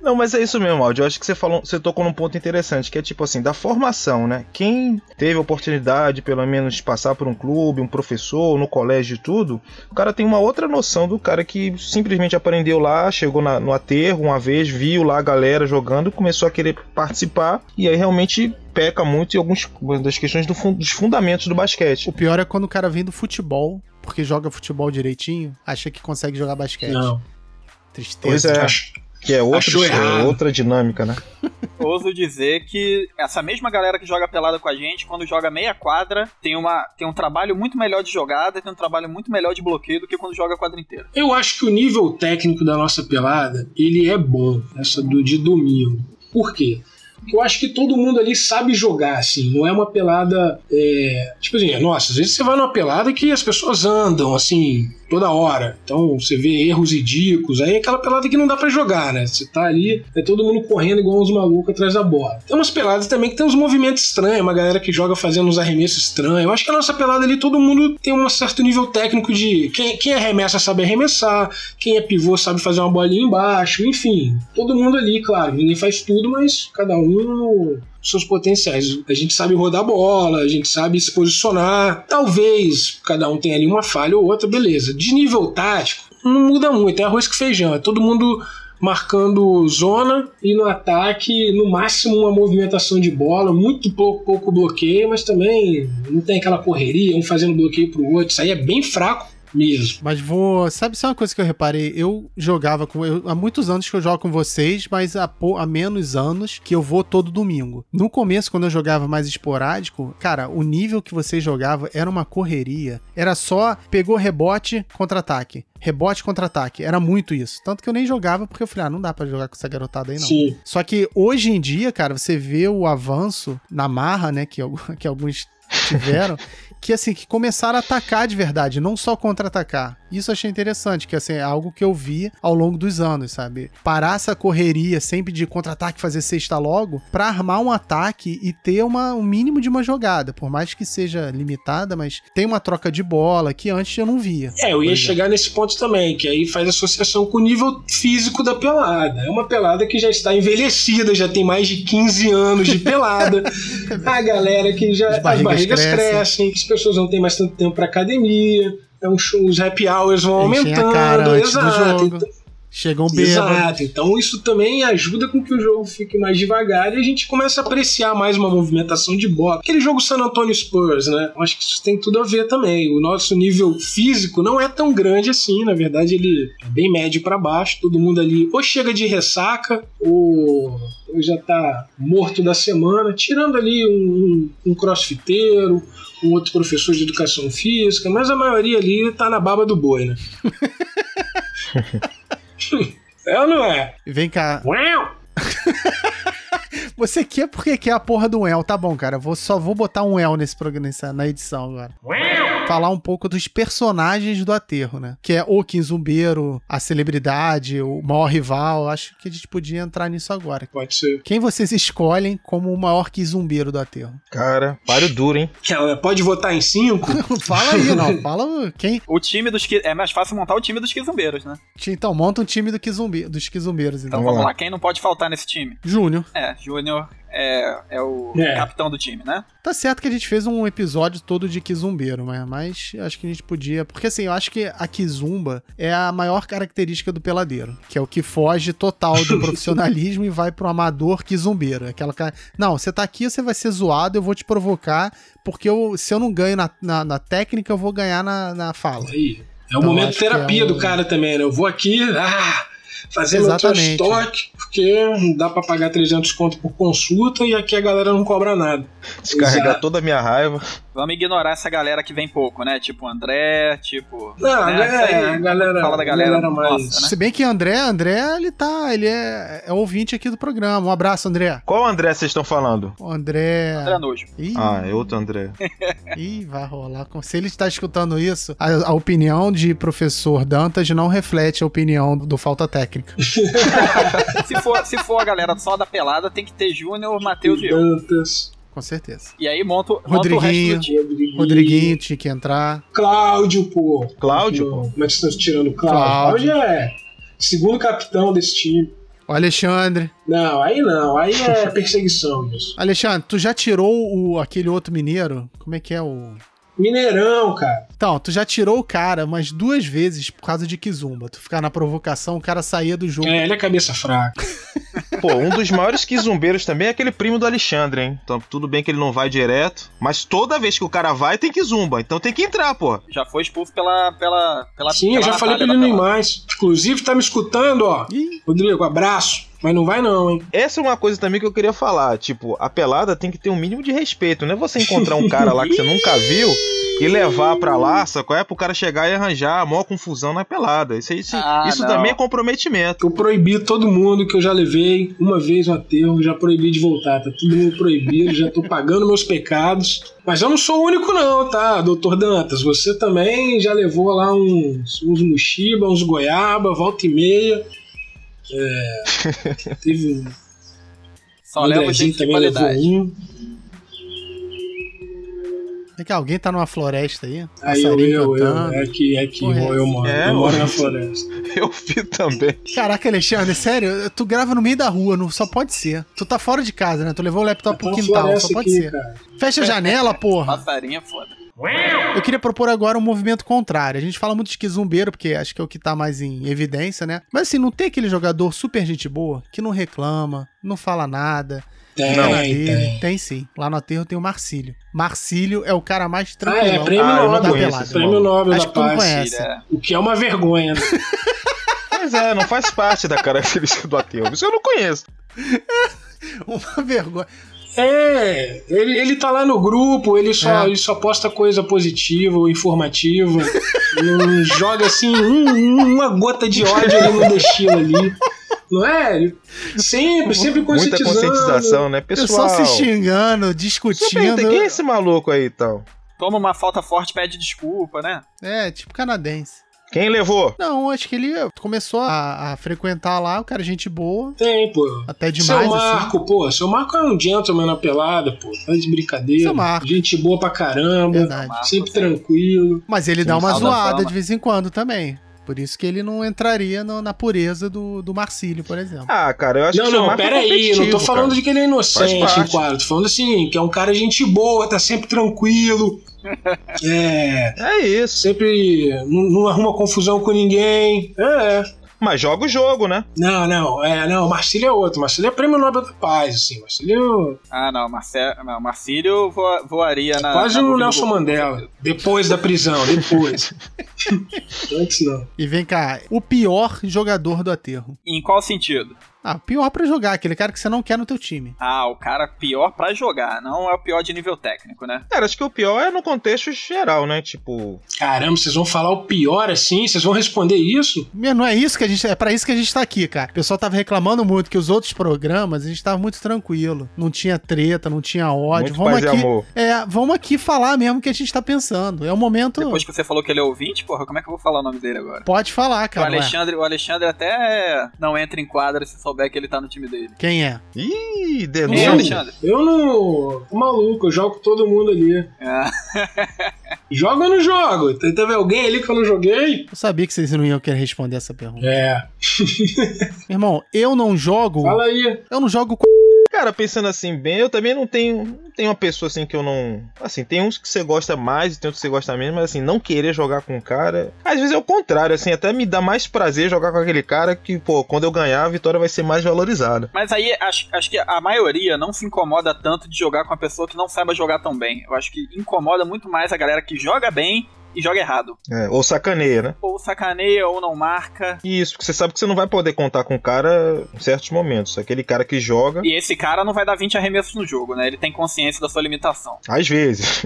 Não, mas é isso mesmo, Aldi. Eu acho que você falou, você tocou num ponto interessante, que é tipo assim, da formação, né? Quem teve a oportunidade, pelo menos, de passar por um clube, um professor, no colégio e tudo, o cara tem uma outra noção do cara que simplesmente aprendeu lá, chegou na, no aterro uma vez, viu lá a galera jogando, começou a querer participar, e aí realmente peca muito em algumas das questões do, dos fundamentos do basquete. O pior é quando o cara vem do futebol, porque joga futebol direitinho, acha que consegue jogar basquete. Não. Tristeza. Pois é. Que é outra, é outra dinâmica, né? Ouso dizer que essa mesma galera que joga pelada com a gente, quando joga meia quadra, tem, uma, tem um trabalho muito melhor de jogada, tem um trabalho muito melhor de bloqueio do que quando joga a quadra inteira. Eu acho que o nível técnico da nossa pelada, ele é bom, essa do de domingo. Por quê? Porque eu acho que todo mundo ali sabe jogar, assim, não é uma pelada. É... Tipo assim, nossa, às vezes você vai numa pelada que as pessoas andam, assim, toda hora. Então você vê erros ridículos. Aí é aquela pelada que não dá para jogar, né? Você tá ali, é todo mundo correndo igual uns malucos atrás da bola. Tem umas peladas também que tem uns movimentos estranhos, uma galera que joga fazendo uns arremessos estranhos. Eu acho que a nossa pelada ali, todo mundo tem um certo nível técnico de. Quem, quem arremessa sabe arremessar, quem é pivô sabe fazer uma bolinha embaixo, enfim. Todo mundo ali, claro, ninguém faz tudo, mas cada um seus potenciais. A gente sabe rodar bola, a gente sabe se posicionar. Talvez cada um tenha ali uma falha ou outra, beleza. De nível tático, não muda muito, é arroz que feijão. É todo mundo marcando zona e no ataque, no máximo uma movimentação de bola, muito pouco, pouco bloqueio, mas também não tem aquela correria, um fazendo bloqueio pro outro. Isso aí é bem fraco mesmo. Mas vou. Sabe, sabe uma coisa que eu reparei? Eu jogava com. Eu, há muitos anos que eu jogo com vocês, mas há, há menos anos que eu vou todo domingo. No começo, quando eu jogava mais esporádico, cara, o nível que vocês jogavam era uma correria. Era só pegou rebote, contra-ataque rebote contra-ataque. Era muito isso. Tanto que eu nem jogava porque eu falei, ah, não dá para jogar com essa garotada aí não. Sim. Só que hoje em dia, cara, você vê o avanço na marra, né, que, que alguns tiveram, que assim, que começaram a atacar de verdade, não só contra-atacar. Isso eu achei interessante, que assim, é algo que eu vi ao longo dos anos, sabe? Parar essa correria sempre de contra-ataque, fazer sexta logo, para armar um ataque e ter uma, um mínimo de uma jogada, por mais que seja limitada, mas tem uma troca de bola que antes eu não via. É, eu ia chegar nesse ponto também, que aí faz associação com o nível físico da pelada. É uma pelada que já está envelhecida, já tem mais de 15 anos de pelada. a galera que já as barrigas, as barrigas crescem. crescem, pessoas não têm mais tanto tempo para academia então os happy hours vão aumentando. Exato. Chegam bêbado. Exato. Então isso também ajuda com que o jogo fique mais devagar e a gente começa a apreciar mais uma movimentação de bola. Aquele jogo San Antonio Spurs, né? Acho que isso tem tudo a ver também. O nosso nível físico não é tão grande assim, na verdade ele é bem médio para baixo. Todo mundo ali ou chega de ressaca ou já tá morto da semana, tirando ali um, um crossfiteiro, um outro professor de educação física, mas a maioria ali tá na baba do boi, né? é ou não é? Vem cá. Você quer porque quer a porra do El, tá bom, cara. Vou, só vou botar um El nesse programa, nessa, na edição agora. Falar um pouco dos personagens do aterro, né? Que é o Kizumbeiro, a celebridade, o maior rival. Acho que a gente podia entrar nisso agora. Pode ser. Quem vocês escolhem como o maior Kizumbeiro do aterro? Cara, páreo duro, hein? É, Pode votar em cinco? fala aí, não. Fala quem. O time dos que. É mais fácil montar o time dos quizumbeiros, né? Então, monta um time do Kizumbe, dos Kizumbeiros, então. Então Vamos vamos lá. lá, quem não pode faltar nesse time? Júnior. É, Júnior é, é o É. capitão do time, né? Tá certo que a gente fez um episódio todo de Kizumbeiro, mas, mas acho que a gente podia. Porque assim, eu acho que a Kizumba é a maior característica do peladeiro, que é o que foge total do profissionalismo e vai pro amador Kizumbeiro. Aquela cara. Não, você tá aqui, você vai ser zoado, eu vou te provocar, porque eu, se eu não ganho na, na, na técnica, eu vou ganhar na, na fala. Aí. É o Então, momento terapia é um- do cara também, né? Eu vou aqui, ah, fazer meu Exatamente. estoque, porque não dá pra pagar 300 conto por consulta e aqui a galera não cobra nada. Descarregar Exato. toda a minha raiva. Vamos ignorar essa galera que vem pouco, né? Tipo o André, tipo. Não, né? é, Isso aí, a galera, fala da a galera, mais. nossa, né? Se bem que André, André, ele tá. Ele é, é ouvinte aqui do programa. Um abraço, André. Qual André vocês estão falando? O André. André Nojo. Ih, Ah, é outro André. Ih, vai rolar. Se ele está escutando isso, a, a opinião de professor Dantas não reflete a opinião do Falta Técnica. Se for, se for a galera só da pelada, tem que ter Júnior, Matheus e eu. Dantas, Com certeza. E aí monta, o- monta o resto Rodriguinho. do time. Rodriguinho, Rodriguinho tinha que entrar. Cláudio, pô. Cláudio, pô. Como é que vocês estão tirando o Cláudio? Cláudio. Cláudio é segundo capitão desse time. O Alexandre. Não, aí não, aí é perseguição isso. Alexandre, tu já tirou o, aquele outro mineiro? Como é que é o. Mineirão, cara. Então, tu já tirou o cara umas duas vezes por causa de Kizumba. Tu ficar na provocação, o cara saía do jogo. É, ele é cabeça fraca. Pô, um dos maiores quizumbeiros também é aquele primo do Alexandre, hein? Então, tudo bem que ele não vai direto, mas toda vez que o cara vai, tem quizumba. Então tem que entrar, pô. Já foi expulso pela. pela, pela Sim, eu pela já falei pra ele não ir mais. Inclusive, tá me escutando, ó. Ih, Rodrigo, abraço. Mas não vai não, hein? Essa é uma coisa também que eu queria falar. Tipo, a pelada tem que ter um mínimo de respeito. Não é você encontrar um cara lá que você nunca viu e levar pra lá, sacou? É pro cara chegar e arranjar a maior confusão na pelada. Isso, isso, Ah, isso também é comprometimento. Eu proibi todo mundo que eu já levei uma vez no aterro, já proibi de voltar. Tá todo mundo proibido, já tô pagando meus pecados. Mas eu não sou o único, não, tá, doutor Dantas? Você também já levou lá uns, uns mochiba, uns goiaba, volta e meia. É, teve um. Só o leva Andrezinho gente de também levou qualidade. um. é que alguém tá numa floresta aí? Aí eu, Passarinho eu, eu, cantando. é que, é que eu, eu moro. é, eu moro na floresta. Eu vi também. Caraca, Alexandre, sério, tu grava no meio da rua, não, só pode ser. Tu tá fora de casa, né? Tu levou o laptop Tá pro quintal, só pode aqui, ser. cara. Fecha a janela, porra. Passarinho é foda. Eu queria propor agora um movimento contrário. A gente fala muito de quizumbeiro, porque acho que é o que tá mais em evidência, né? Mas assim, não tem aquele jogador super gente boa, que não reclama, não fala nada. Tem, na tem. dele. Tem sim. Lá no aterro tem o Marcílio. Marcílio é o cara mais Ah, tranquilo. é prêmio Ah, não Nobel. conheço Prêmio. Nobel Acho da que tu não Paz. conhece. Filha, O que é uma vergonha, né? Pois é, não faz parte da característica do ateu. Isso eu não conheço. Uma vergonha. É, ele, ele tá lá no grupo, ele só, É. ele só posta coisa positiva ou informativa. não joga assim um- um- uma gota de ódio ali no destino ali. Não é? Sempre, sempre Muita conscientizando. conscientização, né? Pessoal Pessoal, se xingando, discutindo. pergunta, quem é esse maluco aí, então? Toma uma falta forte, pede desculpa, né? É, tipo canadense. Quem levou? Não, acho que ele começou a, a frequentar lá, o cara é gente boa, Tem, pô. até demais, seu assim. Marco, pô, seu Marco é um gentleman na pelada, pô. Tá de brincadeira. Seu Marco. Gente boa pra caramba. Verdade. Marco, Sempre sim. tranquilo. Mas ele dá uma zoada de vez em quando também. Por isso que ele não entraria no- na pureza do, do Marcílio, por exemplo. Ah, cara, eu acho Não, que seu não, Marco é pera aí, não tô falando cara. de que ele é inocente, quadro. Tô falando assim, que é um cara gente boa, tá sempre tranquilo. é. É isso. Sempre não, não arruma confusão com ninguém. É. Mas joga o jogo, né? Não, não, é, não, Marcílio é outro. Marcílio é prêmio Nobel da Paz, assim. Marcílio Ah, não, Marce... não Marcílio voa- voaria na. quase na um do Nelson Mandela. Depois da prisão, depois. Antes não. E vem cá, o pior jogador do aterro. Em qual sentido? Ah, o pior pra jogar, aquele cara que você não quer no teu time. Ah, o cara pior pra jogar, não é o pior de nível técnico, né? Cara, acho que o pior é no contexto geral, né? Tipo, Caramba, vocês vão falar o pior assim? Vocês vão responder isso? Meu, Não é isso que a gente. É pra isso que a gente tá aqui, cara. O pessoal tava reclamando muito que os outros programas a gente tava muito tranquilo. Não tinha treta, não tinha ódio. muito vamos paz e aqui. amor. É, vamos aqui falar mesmo o que a gente tá pensando. É o momento. Depois que você falou que ele é ouvinte, porra, como é que eu vou falar o nome dele agora? Pode falar, O cara. ué. Alexandre, o Alexandre até não entra em quadra se souber que ele tá no time dele. Quem é? Ih, denúncia. Alexandre. Eu não. Tô maluco, eu jogo com todo mundo ali. É. Jogo ou não jogo? Te- Teve alguém ali que eu não joguei? Eu sabia que vocês não iam querer responder essa pergunta. É. Irmão, eu não jogo. Fala aí. Eu não jogo com. Cara, pensando assim bem, eu também não tenho, não tenho uma pessoa assim que eu não. Assim, tem uns que você gosta mais e tem outros que você gosta menos, mas assim, não querer jogar com o cara. Às vezes é o contrário, assim, até me dá mais prazer jogar com aquele cara que, pô, quando eu ganhar, a vitória vai ser mais valorizada. Mas aí acho, acho que a maioria não se incomoda tanto de jogar com uma pessoa que não saiba jogar tão bem. Eu acho que incomoda muito mais a galera que joga bem e joga errado. É, ou sacaneia, né? Ou sacaneia ou não marca. Isso, porque você sabe que você não vai poder contar com o cara em certos momentos. Aquele cara que joga, E esse cara não vai dar 20 arremessos no jogo, né? Ele tem consciência da sua limitação. às vezes.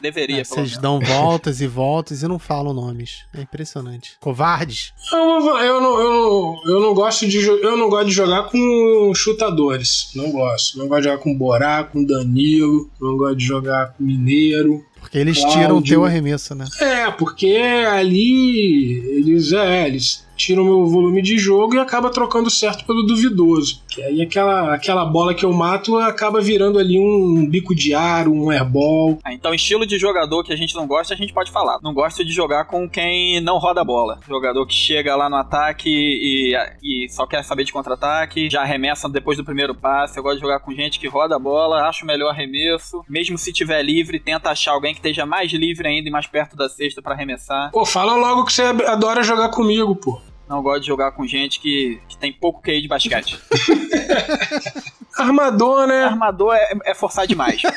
Deveria, É, pelo vocês menos. dão voltas e voltas e não falam nomes. É impressionante. Covardes. Eu, não- eu, não, eu, não, eu não gosto de eu não gosto de jogar com chutadores. Não gosto. Não gosto de jogar com Borá, com Danilo. Não gosto de jogar com Mineiro. Porque eles tiram o teu arremesso, né? É, porque ali eles, é, eles tiram meu volume de jogo e acaba trocando certo pelo duvidoso. Que aí aquela, aquela bola que eu mato acaba virando ali um bico de aro, um airball. Ah, então, estilo de jogador que a gente não gosta, a gente pode falar. Não gosto de jogar com quem não roda a bola. Jogador que chega lá no ataque e, e só quer saber de contra-ataque, já arremessa depois do primeiro passe. Eu gosto de jogar com gente que roda a bola, acha o melhor arremesso. Mesmo se tiver livre, tenta achar alguém que esteja mais livre ainda e mais perto da cesta pra arremessar. Pô, fala logo que você adora jogar comigo, pô. Não gosto de jogar com gente que, que tem pouco QI de basquete. Armador, né? Armador é, é forçar demais.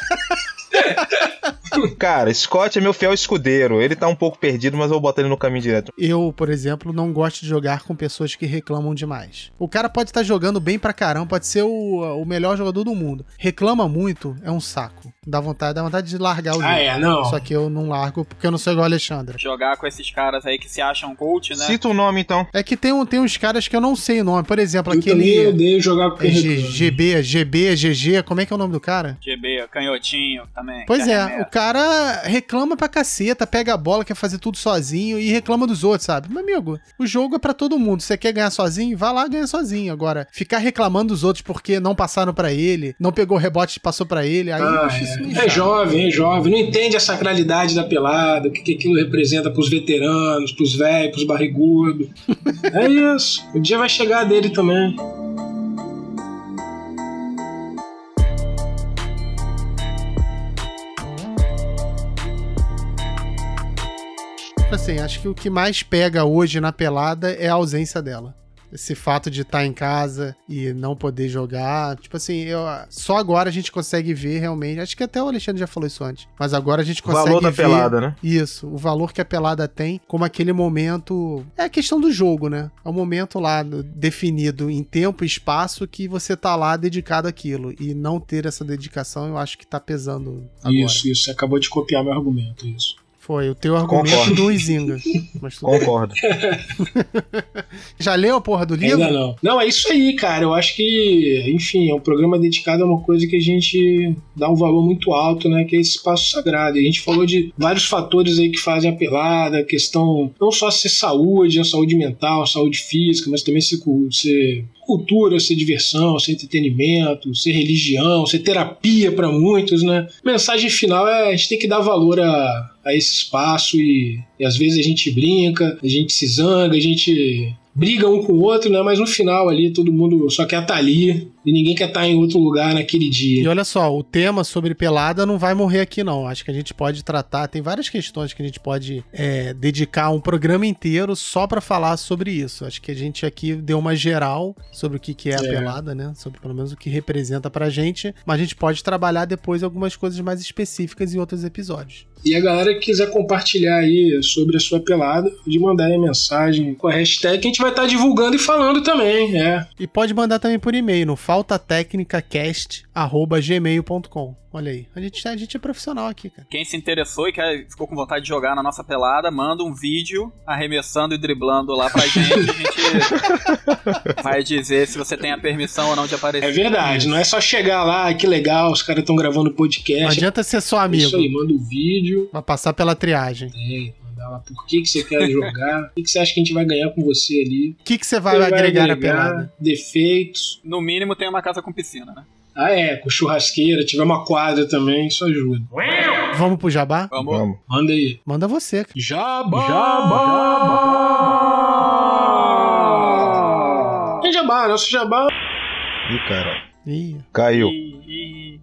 Cara, Scott é meu fiel escudeiro. Ele tá um pouco perdido, mas eu vou botar ele no caminho direto. Eu, por exemplo, não gosto de jogar com pessoas que reclamam demais. O cara pode estar jogando bem pra caramba, pode ser o, o melhor jogador do mundo. Reclama muito, é um saco. Dá vontade, dá vontade de largar o jogo. Ah, é, não. Só que eu não largo porque eu não sou igual a Alexandra. jogar com esses caras aí que se acham coach, né? Cita o nome então. É que tem, um, tem uns caras que eu não sei o nome. Por exemplo, Eu também aquele. odeio jogar com É G-. GB, GB, GG, como é que é o nome do cara? GB, canhotinho também. Pois é, arremessa. o cara reclama pra caceta, pega a bola, quer fazer tudo sozinho e reclama dos outros, sabe? Meu amigo, o jogo é pra todo mundo. Você quer ganhar sozinho? Vá lá ganha sozinho. Agora, ficar reclamando dos outros porque não passaram pra ele, não pegou o rebote e passou pra ele, aí eu Ah, meio é, é jovem, é jovem, não entende a sacralidade da pelada, o que, que aquilo representa pros veteranos, pros velhos, pros barrigudos. é isso. O dia vai chegar dele também. Assim, acho que o que mais pega hoje na pelada é a ausência dela. Esse fato de estar em casa e não poder jogar. Tipo assim, eu, só agora a gente consegue ver realmente. Acho que até o Alexandre já falou isso antes. Mas agora a gente O consegue valor da ver pelada, né? Isso, o valor que a pelada tem, como aquele momento. É a questão do jogo, né? É o momento lá no- definido em tempo e espaço que você tá lá dedicado àquilo. E não ter essa dedicação, eu acho que tá pesando agora. Isso, isso. Você acabou de copiar meu argumento, isso. Foi o teu argumento Concordo. do Izinga. Concordo. Já leu a porra do livro? Ainda não. Não, é isso aí, cara. Eu acho que, enfim, é um programa dedicado a uma coisa que a gente dá um valor muito alto, né? Que é esse espaço sagrado. E a gente falou de vários fatores aí que fazem a pelada, a questão não só ser saúde, a saúde mental, a saúde física, mas também ser, cu- ser cultura, ser diversão, ser entretenimento, ser religião, ser terapia para muitos, né? Mensagem final é a gente tem que dar valor a, a esse espaço e, e às vezes a gente brinca, a gente se zanga, a gente briga um com o outro, né? Mas no final ali todo mundo só quer estar ali E ninguém quer estar em outro lugar naquele E dia. olha só, o tema sobre pelada não vai morrer aqui, não. Acho que a gente pode tratar. Tem várias questões que a gente pode é, dedicar um programa inteiro só pra falar sobre isso. Acho que a gente aqui deu uma geral sobre o que, que é a É. pelada, né? Sobre pelo menos o que representa pra gente. Mas a gente pode trabalhar depois algumas coisas mais específicas em outros episódios. E a galera que quiser compartilhar aí sobre a sua pelada, pode mandar aí a mensagem com a hashtag que a gente vai estar divulgando e falando também. É. E pode mandar também por e-mail no faltatecnicacast.gmail.com. Olha aí. A gente, a gente é profissional aqui, cara. Quem se interessou e quer, ficou com vontade de jogar na nossa pelada, manda um vídeo arremessando e driblando lá pra gente. A gente vai dizer se você tem a permissão ou não de aparecer. É verdade, não é só chegar lá, que legal, os caras estão gravando Não podcast. adianta ser só É amigo. Isso aí, manda o vídeo. Vai passar pela triagem. É, lá por que, que você quer jogar, o que, que você acha que a gente vai ganhar com você ali. O que, que você vai Você agregar na pelada? Defeitos. No mínimo tem uma casa com piscina, né? Ah, é, com churrasqueira, tiver uma quadra também, isso ajuda. Vamos pro jabá? Vamos. Vamos. Manda aí. Manda você. cara. Jabá! Jabá! Tem jabá, nosso jabá. Ih, cara. Ih. Caiu. E- e-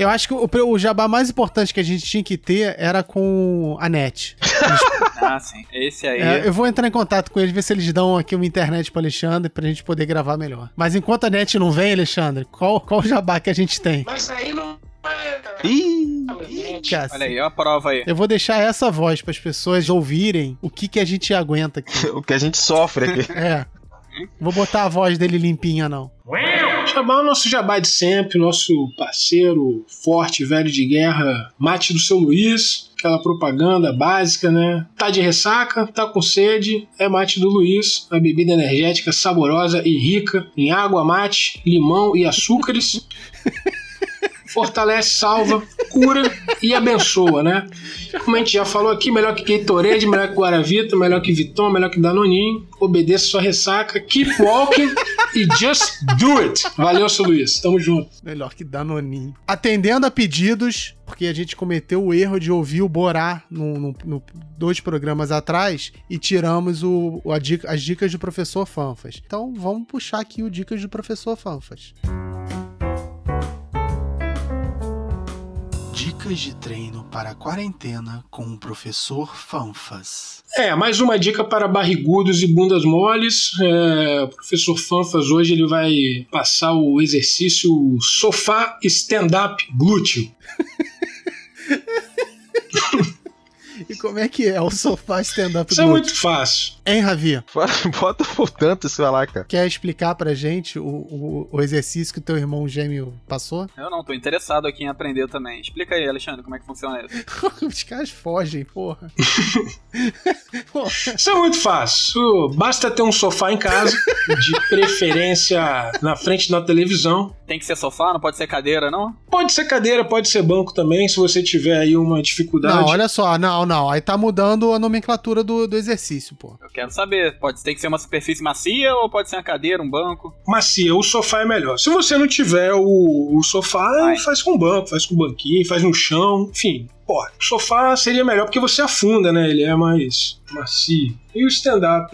Eu acho que o, o jabá mais importante que a gente tinha que ter era com a net. Ah, sim. Esse aí. É, eu vou entrar em contato com eles, ver se eles dão aqui uma internet pro Alexandre pra gente poder gravar melhor. Mas enquanto a net não vem, Alexandre, qual, qual o jabá que a gente tem? Mas aí não. Ih! Cacete. Olha aí, ó a prova aí. Eu vou deixar essa voz para as pessoas ouvirem o que, que a gente aguenta aqui. O que a gente sofre aqui. É. Vou botar a voz dele limpinha, não. Jabá é o nosso jabá de sempre, nosso parceiro forte, velho de guerra, mate do seu Luiz, aquela propaganda básica, né? Tá de ressaca, tá com sede, é mate do Luiz, a bebida energética saborosa e rica em água, mate, limão e açúcares. Fortalece, salva, cura e abençoa, né? Como a gente já falou aqui, melhor que Gatorade, melhor que Guaravita, melhor que Viton, melhor que Danoninho. Obedeça sua ressaca, keep walking e just do it. Valeu, seu Luiz. Tamo junto. Melhor que Danoninho. Atendendo a pedidos, porque a gente cometeu o erro de ouvir o Borá no, no- no- dois programas atrás e tiramos o, a dica- as dicas do professor Fanfas. Então vamos puxar aqui o dicas do professor Fanfas. Dicas de treino para quarentena com o professor Fanfas. É, mais uma dica para barrigudos e bundas moles. É, o professor Fanfas hoje ele vai passar o exercício sofá stand-up glúteo. E como é que é o sofá stand-up Isso é muito fácil. Hein, Ravi? Bota por tanto isso lá, cara. Quer explicar pra gente o, o, o exercício que o teu irmão gêmeo passou? Eu não, tô interessado aqui em aprender também. Explica aí, Alexandre, como é que funciona isso. Os caras fogem, porra. porra. Isso é muito fácil. Basta ter um sofá em casa, de preferência na frente da televisão. Tem que ser sofá, não pode ser cadeira, não? Pode ser cadeira, pode ser banco também, se você tiver aí uma dificuldade. Não, olha só, não, não. Aí tá mudando a nomenclatura do, do exercício, pô. Eu quero saber. Pode ter que ser uma superfície macia ou pode ser uma cadeira, um banco? macia, o sofá é melhor. Se você não tiver o, o sofá, Vai. faz com banco, faz com banquinho, faz no chão, enfim. O sofá seria melhor porque você afunda, né? Ele é mais macio. E o stand-up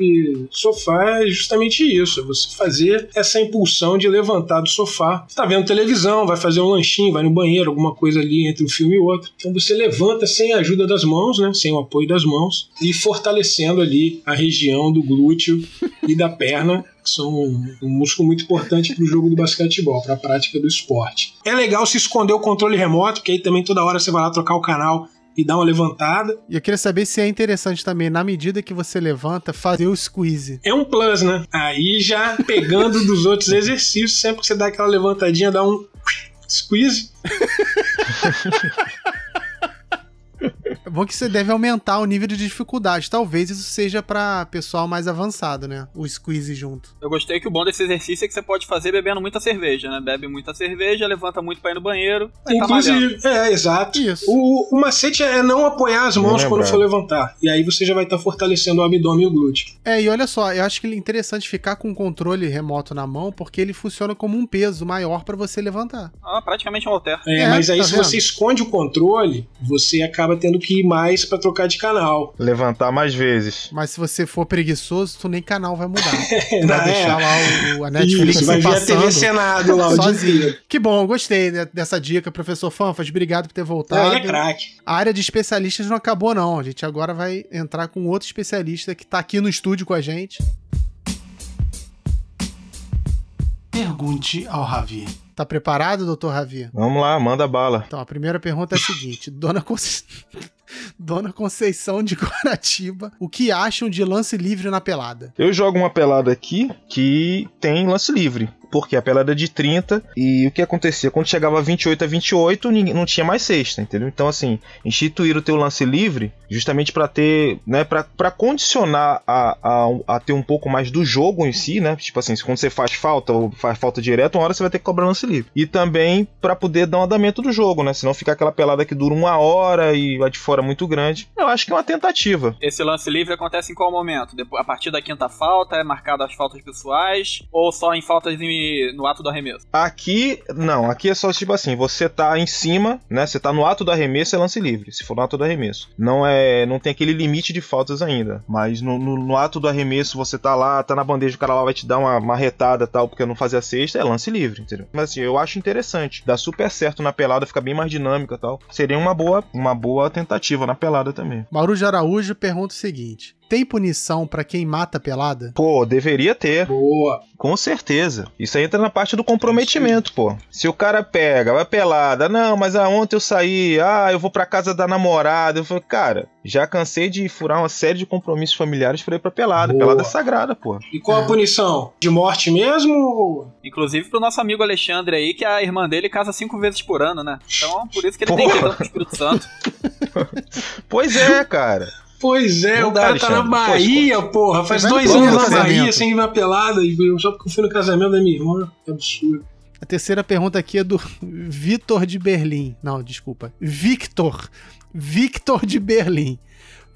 sofá é justamente isso: é você fazer essa impulsão de levantar do sofá. Você tá vendo televisão, vai fazer um lanchinho, vai no banheiro, alguma coisa ali entre um filme e outro. Então você levanta sem a ajuda das mãos, né? Sem o apoio das mãos e fortalecendo ali a região do glúteo e da perna que são um, músculo muito importante para o jogo do basquetebol, para a prática do esporte. É legal se esconder o controle remoto, que aí também toda hora você vai lá trocar o canal e dar uma levantada. E eu queria saber se é interessante também, na medida que você levanta, fazer o squeeze. É um plus, né? Aí já pegando dos outros exercícios, sempre que você dá aquela levantadinha, dá um squeeze. É bom que você deve aumentar o nível de dificuldade. Talvez isso seja pra pessoal mais avançado, né? O squeeze junto. Eu gostei que o bom desse exercício é que você pode fazer bebendo muita cerveja, né? Bebe muita cerveja, levanta muito pra ir no banheiro. Tá. Inclusive, é, exato. Isso. O, o macete é não apoiar as mãos quando for levantar. E aí você já vai estar fortalecendo o abdômen e o glúteo. É, e olha só, eu acho que é interessante ficar com o controle remoto na mão, porque ele funciona como um peso maior pra você levantar. Ah, praticamente um halter. É, É, mas aí tá se vendo? você esconde o controle, você acaba tendo que mais pra trocar de canal. Levantar mais vezes. Mas se você for preguiçoso, tu nem canal vai mudar. Vai é? deixar lá o, a Netflix Isso, vai ver a TV Senado lá o dia sozinho. Que bom, gostei de- dessa dica, professor Fanfas. Obrigado por ter voltado. É, ele é craque. A área de especialistas não acabou, não. A gente agora vai entrar com outro especialista que tá aqui no estúdio com a gente. Pergunte ao Ravi. Tá preparado, doutor Ravi? Vamos lá, manda bala. Então, a primeira pergunta é a seguinte: Dona, Conce... Dona Conceição de Guaratiba, o que acham de lance livre na pelada? Eu jogo uma pelada aqui que tem lance livre. Porque a pelada é de 30 e o que acontecia? Quando chegava a 28 a 28, ninguém- não tinha mais sexta, entendeu? Então, assim, instituir o teu lance livre justamente pra ter, né, pra condicionar a, a, a ter um pouco mais do jogo em si, né? Tipo assim, quando você faz falta ou faz falta direto, uma hora você vai ter que cobrar lance livre. E também pra poder dar um andamento do jogo, né? Senão fica aquela pelada que dura uma hora e vai de fora muito grande. Eu acho que é uma tentativa. Esse lance livre acontece em qual momento? Depois, a partir da quinta falta, é marcado as faltas pessoais, ou só em faltas em- no ato do arremesso? Aqui, não, aqui é só tipo assim, você tá em cima, né? Você tá no ato do arremesso, é lance livre, se for no ato do arremesso. Não é, não tem aquele limite de faltas ainda, mas no, no- no ato do arremesso você tá lá, tá na bandeja, o cara lá vai te dar uma, uma retada tal, porque não fazer a sexta, é lance livre, entendeu? Mas assim, eu acho interessante, dá super certo na pelada, fica bem mais dinâmica tal. Seria uma boa, uma boa tentativa na pelada também. Mauro de Araújo pergunta o seguinte: tem punição pra quem mata a pelada? Pô, deveria ter. Boa. Com certeza. Isso aí entra na parte do comprometimento, pô. Se o cara pega, vai pelada, não, mas ah, ontem eu saí, ah, eu vou pra casa da namorada. Eu falei, cara, já cansei de furar uma série de compromissos familiares pra ir pra pelada. Boa. Pelada é sagrada, pô. E qual a punição? De morte mesmo? Inclusive pro nosso amigo Alexandre aí, que a irmã dele casa cinco vezes por ano, né? Então, por isso que ele tem que ir Porra. pro Espírito Santo. Pois é, cara. Pois é, Não o dá, cara tá na. Bahia, porra. Faz dois no anos na casamento. Bahia sem ir na pelada. e eu- Só porque eu fui no casamento da minha irmã. Que absurdo. A terceira pergunta aqui é do Vitor de Berlim. Não, desculpa. Victor. Victor de Berlim.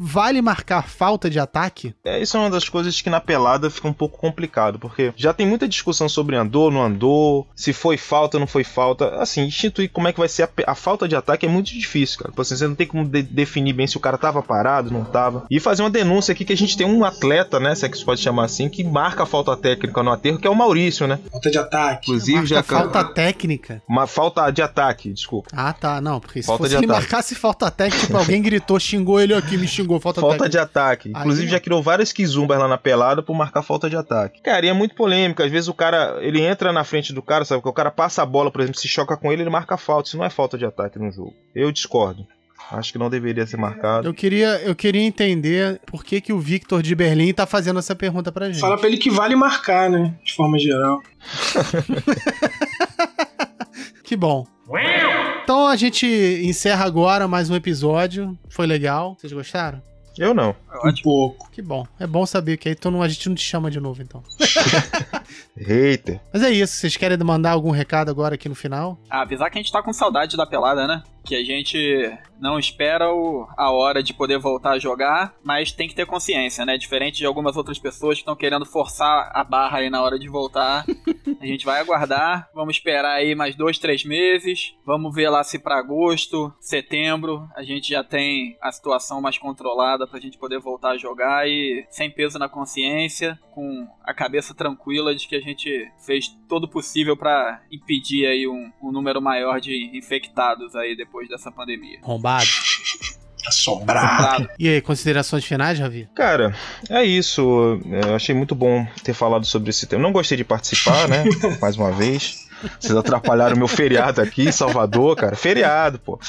Vale marcar falta de ataque? É, isso é uma das coisas que na pelada fica um pouco complicado, porque já tem muita discussão sobre andou, não andou, se foi falta, não foi falta. Assim, instituir como é que vai ser a, a falta de ataque é muito difícil, cara. Tipo assim, você não tem como de- definir bem se o cara tava parado, não tava. E fazer uma denúncia aqui que a gente tem um atleta, né, se é que se pode chamar assim, que marca a falta técnica no aterro, que é o Maurício, né? Falta de ataque. Inclusive, Marca já falta técnica? Uma falta de ataque, desculpa. Ah, tá. Não, porque se Falta fosse de ele ataque. marcasse falta técnica, tipo, alguém gritou, xingou ele aqui, me xingou, falta, Falta de ataque. Aí Inclusive não. já criou várias quizumbas lá na pelada por marcar falta de ataque. Cara, e é muito polêmico. Às vezes o cara, ele entra na frente do cara, sabe? Que o cara passa a bola, por exemplo, se choca com ele, ele marca falta. Isso não é falta de ataque no jogo. Eu discordo. Acho que não deveria ser marcado. Eu queria, eu queria entender por que, que o Victor de Berlim tá fazendo essa pergunta pra gente. Fala pra ele que vale marcar, né? De forma geral. Que bom. Então a gente encerra agora mais um episódio. Foi legal. Vocês gostaram? Eu não. Um pouco. Que bom. É bom saber que aí então não- a gente não te chama de novo, então. Hater. Mas é isso. Vocês querem mandar algum recado agora aqui no final? Ah, avisar que a gente tá com saudade da pelada, né? Que a gente não espera o- a hora de poder voltar a jogar, mas tem que ter consciência, né? Diferente de algumas outras pessoas que estão querendo forçar a barra aí na hora de voltar. a gente vai aguardar, vamos esperar aí mais dois, três meses. Vamos ver lá se pra agosto, setembro, a gente já tem a situação mais controlada pra gente poder voltar a jogar sem peso na consciência, com a cabeça tranquila de que a gente fez todo o possível pra impedir aí um, um número maior de infectados aí depois dessa pandemia. Arrombado. Assombrado. E aí, considerações finais, Javi? Cara, é isso. Eu achei muito bom ter falado sobre esse tema. Não gostei de participar, né? Mais uma vez. Vocês atrapalharam meu feriado aqui em Salvador, cara. Feriado, pô.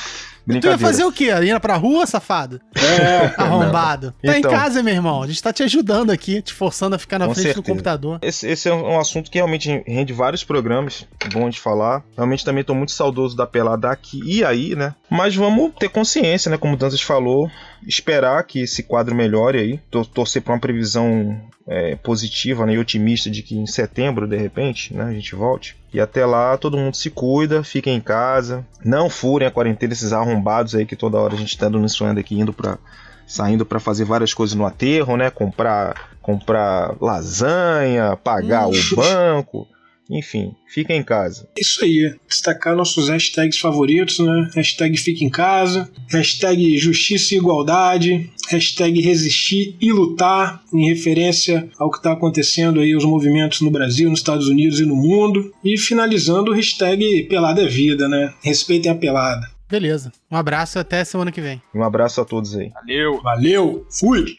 Tu ia fazer o quê? Ia pra rua, safado? É. Arrombado. Tá Então. em casa, meu irmão. A gente tá te ajudando aqui, te forçando a ficar na frente do certeza. computador. Esse, esse é um assunto que realmente rende vários programas, bom de falar. Realmente também tô muito saudoso da pelada aqui e aí, né? Mas vamos ter consciência, né? Como o Dantas falou, esperar que esse quadro melhore aí. Tor- Torcer pra uma previsão é, positiva né, e otimista de que em setembro, de repente, né, a gente volte. E até lá, todo mundo se cuida, fiquem em casa. Não furem a quarentena, esses arrombados aí que toda hora a gente tá dando sonhando aqui, indo pra. saindo pra fazer várias coisas no aterro, né? Comprar, comprar lasanha, pagar o banco. Enfim, fica em casa. Isso aí. Destacar nossos hashtags favoritos, né? Hashtag Fica em Casa, hashtag Justiça e Igualdade, hashtag Resistir e Lutar, em referência ao que está acontecendo aí, os movimentos no Brasil, nos Estados Unidos e no mundo. E finalizando o hashtag Pelada é Vida, né? Respeitem a pelada. Beleza. Um abraço e até semana que vem. Um abraço a todos aí. Valeu! Valeu, fui!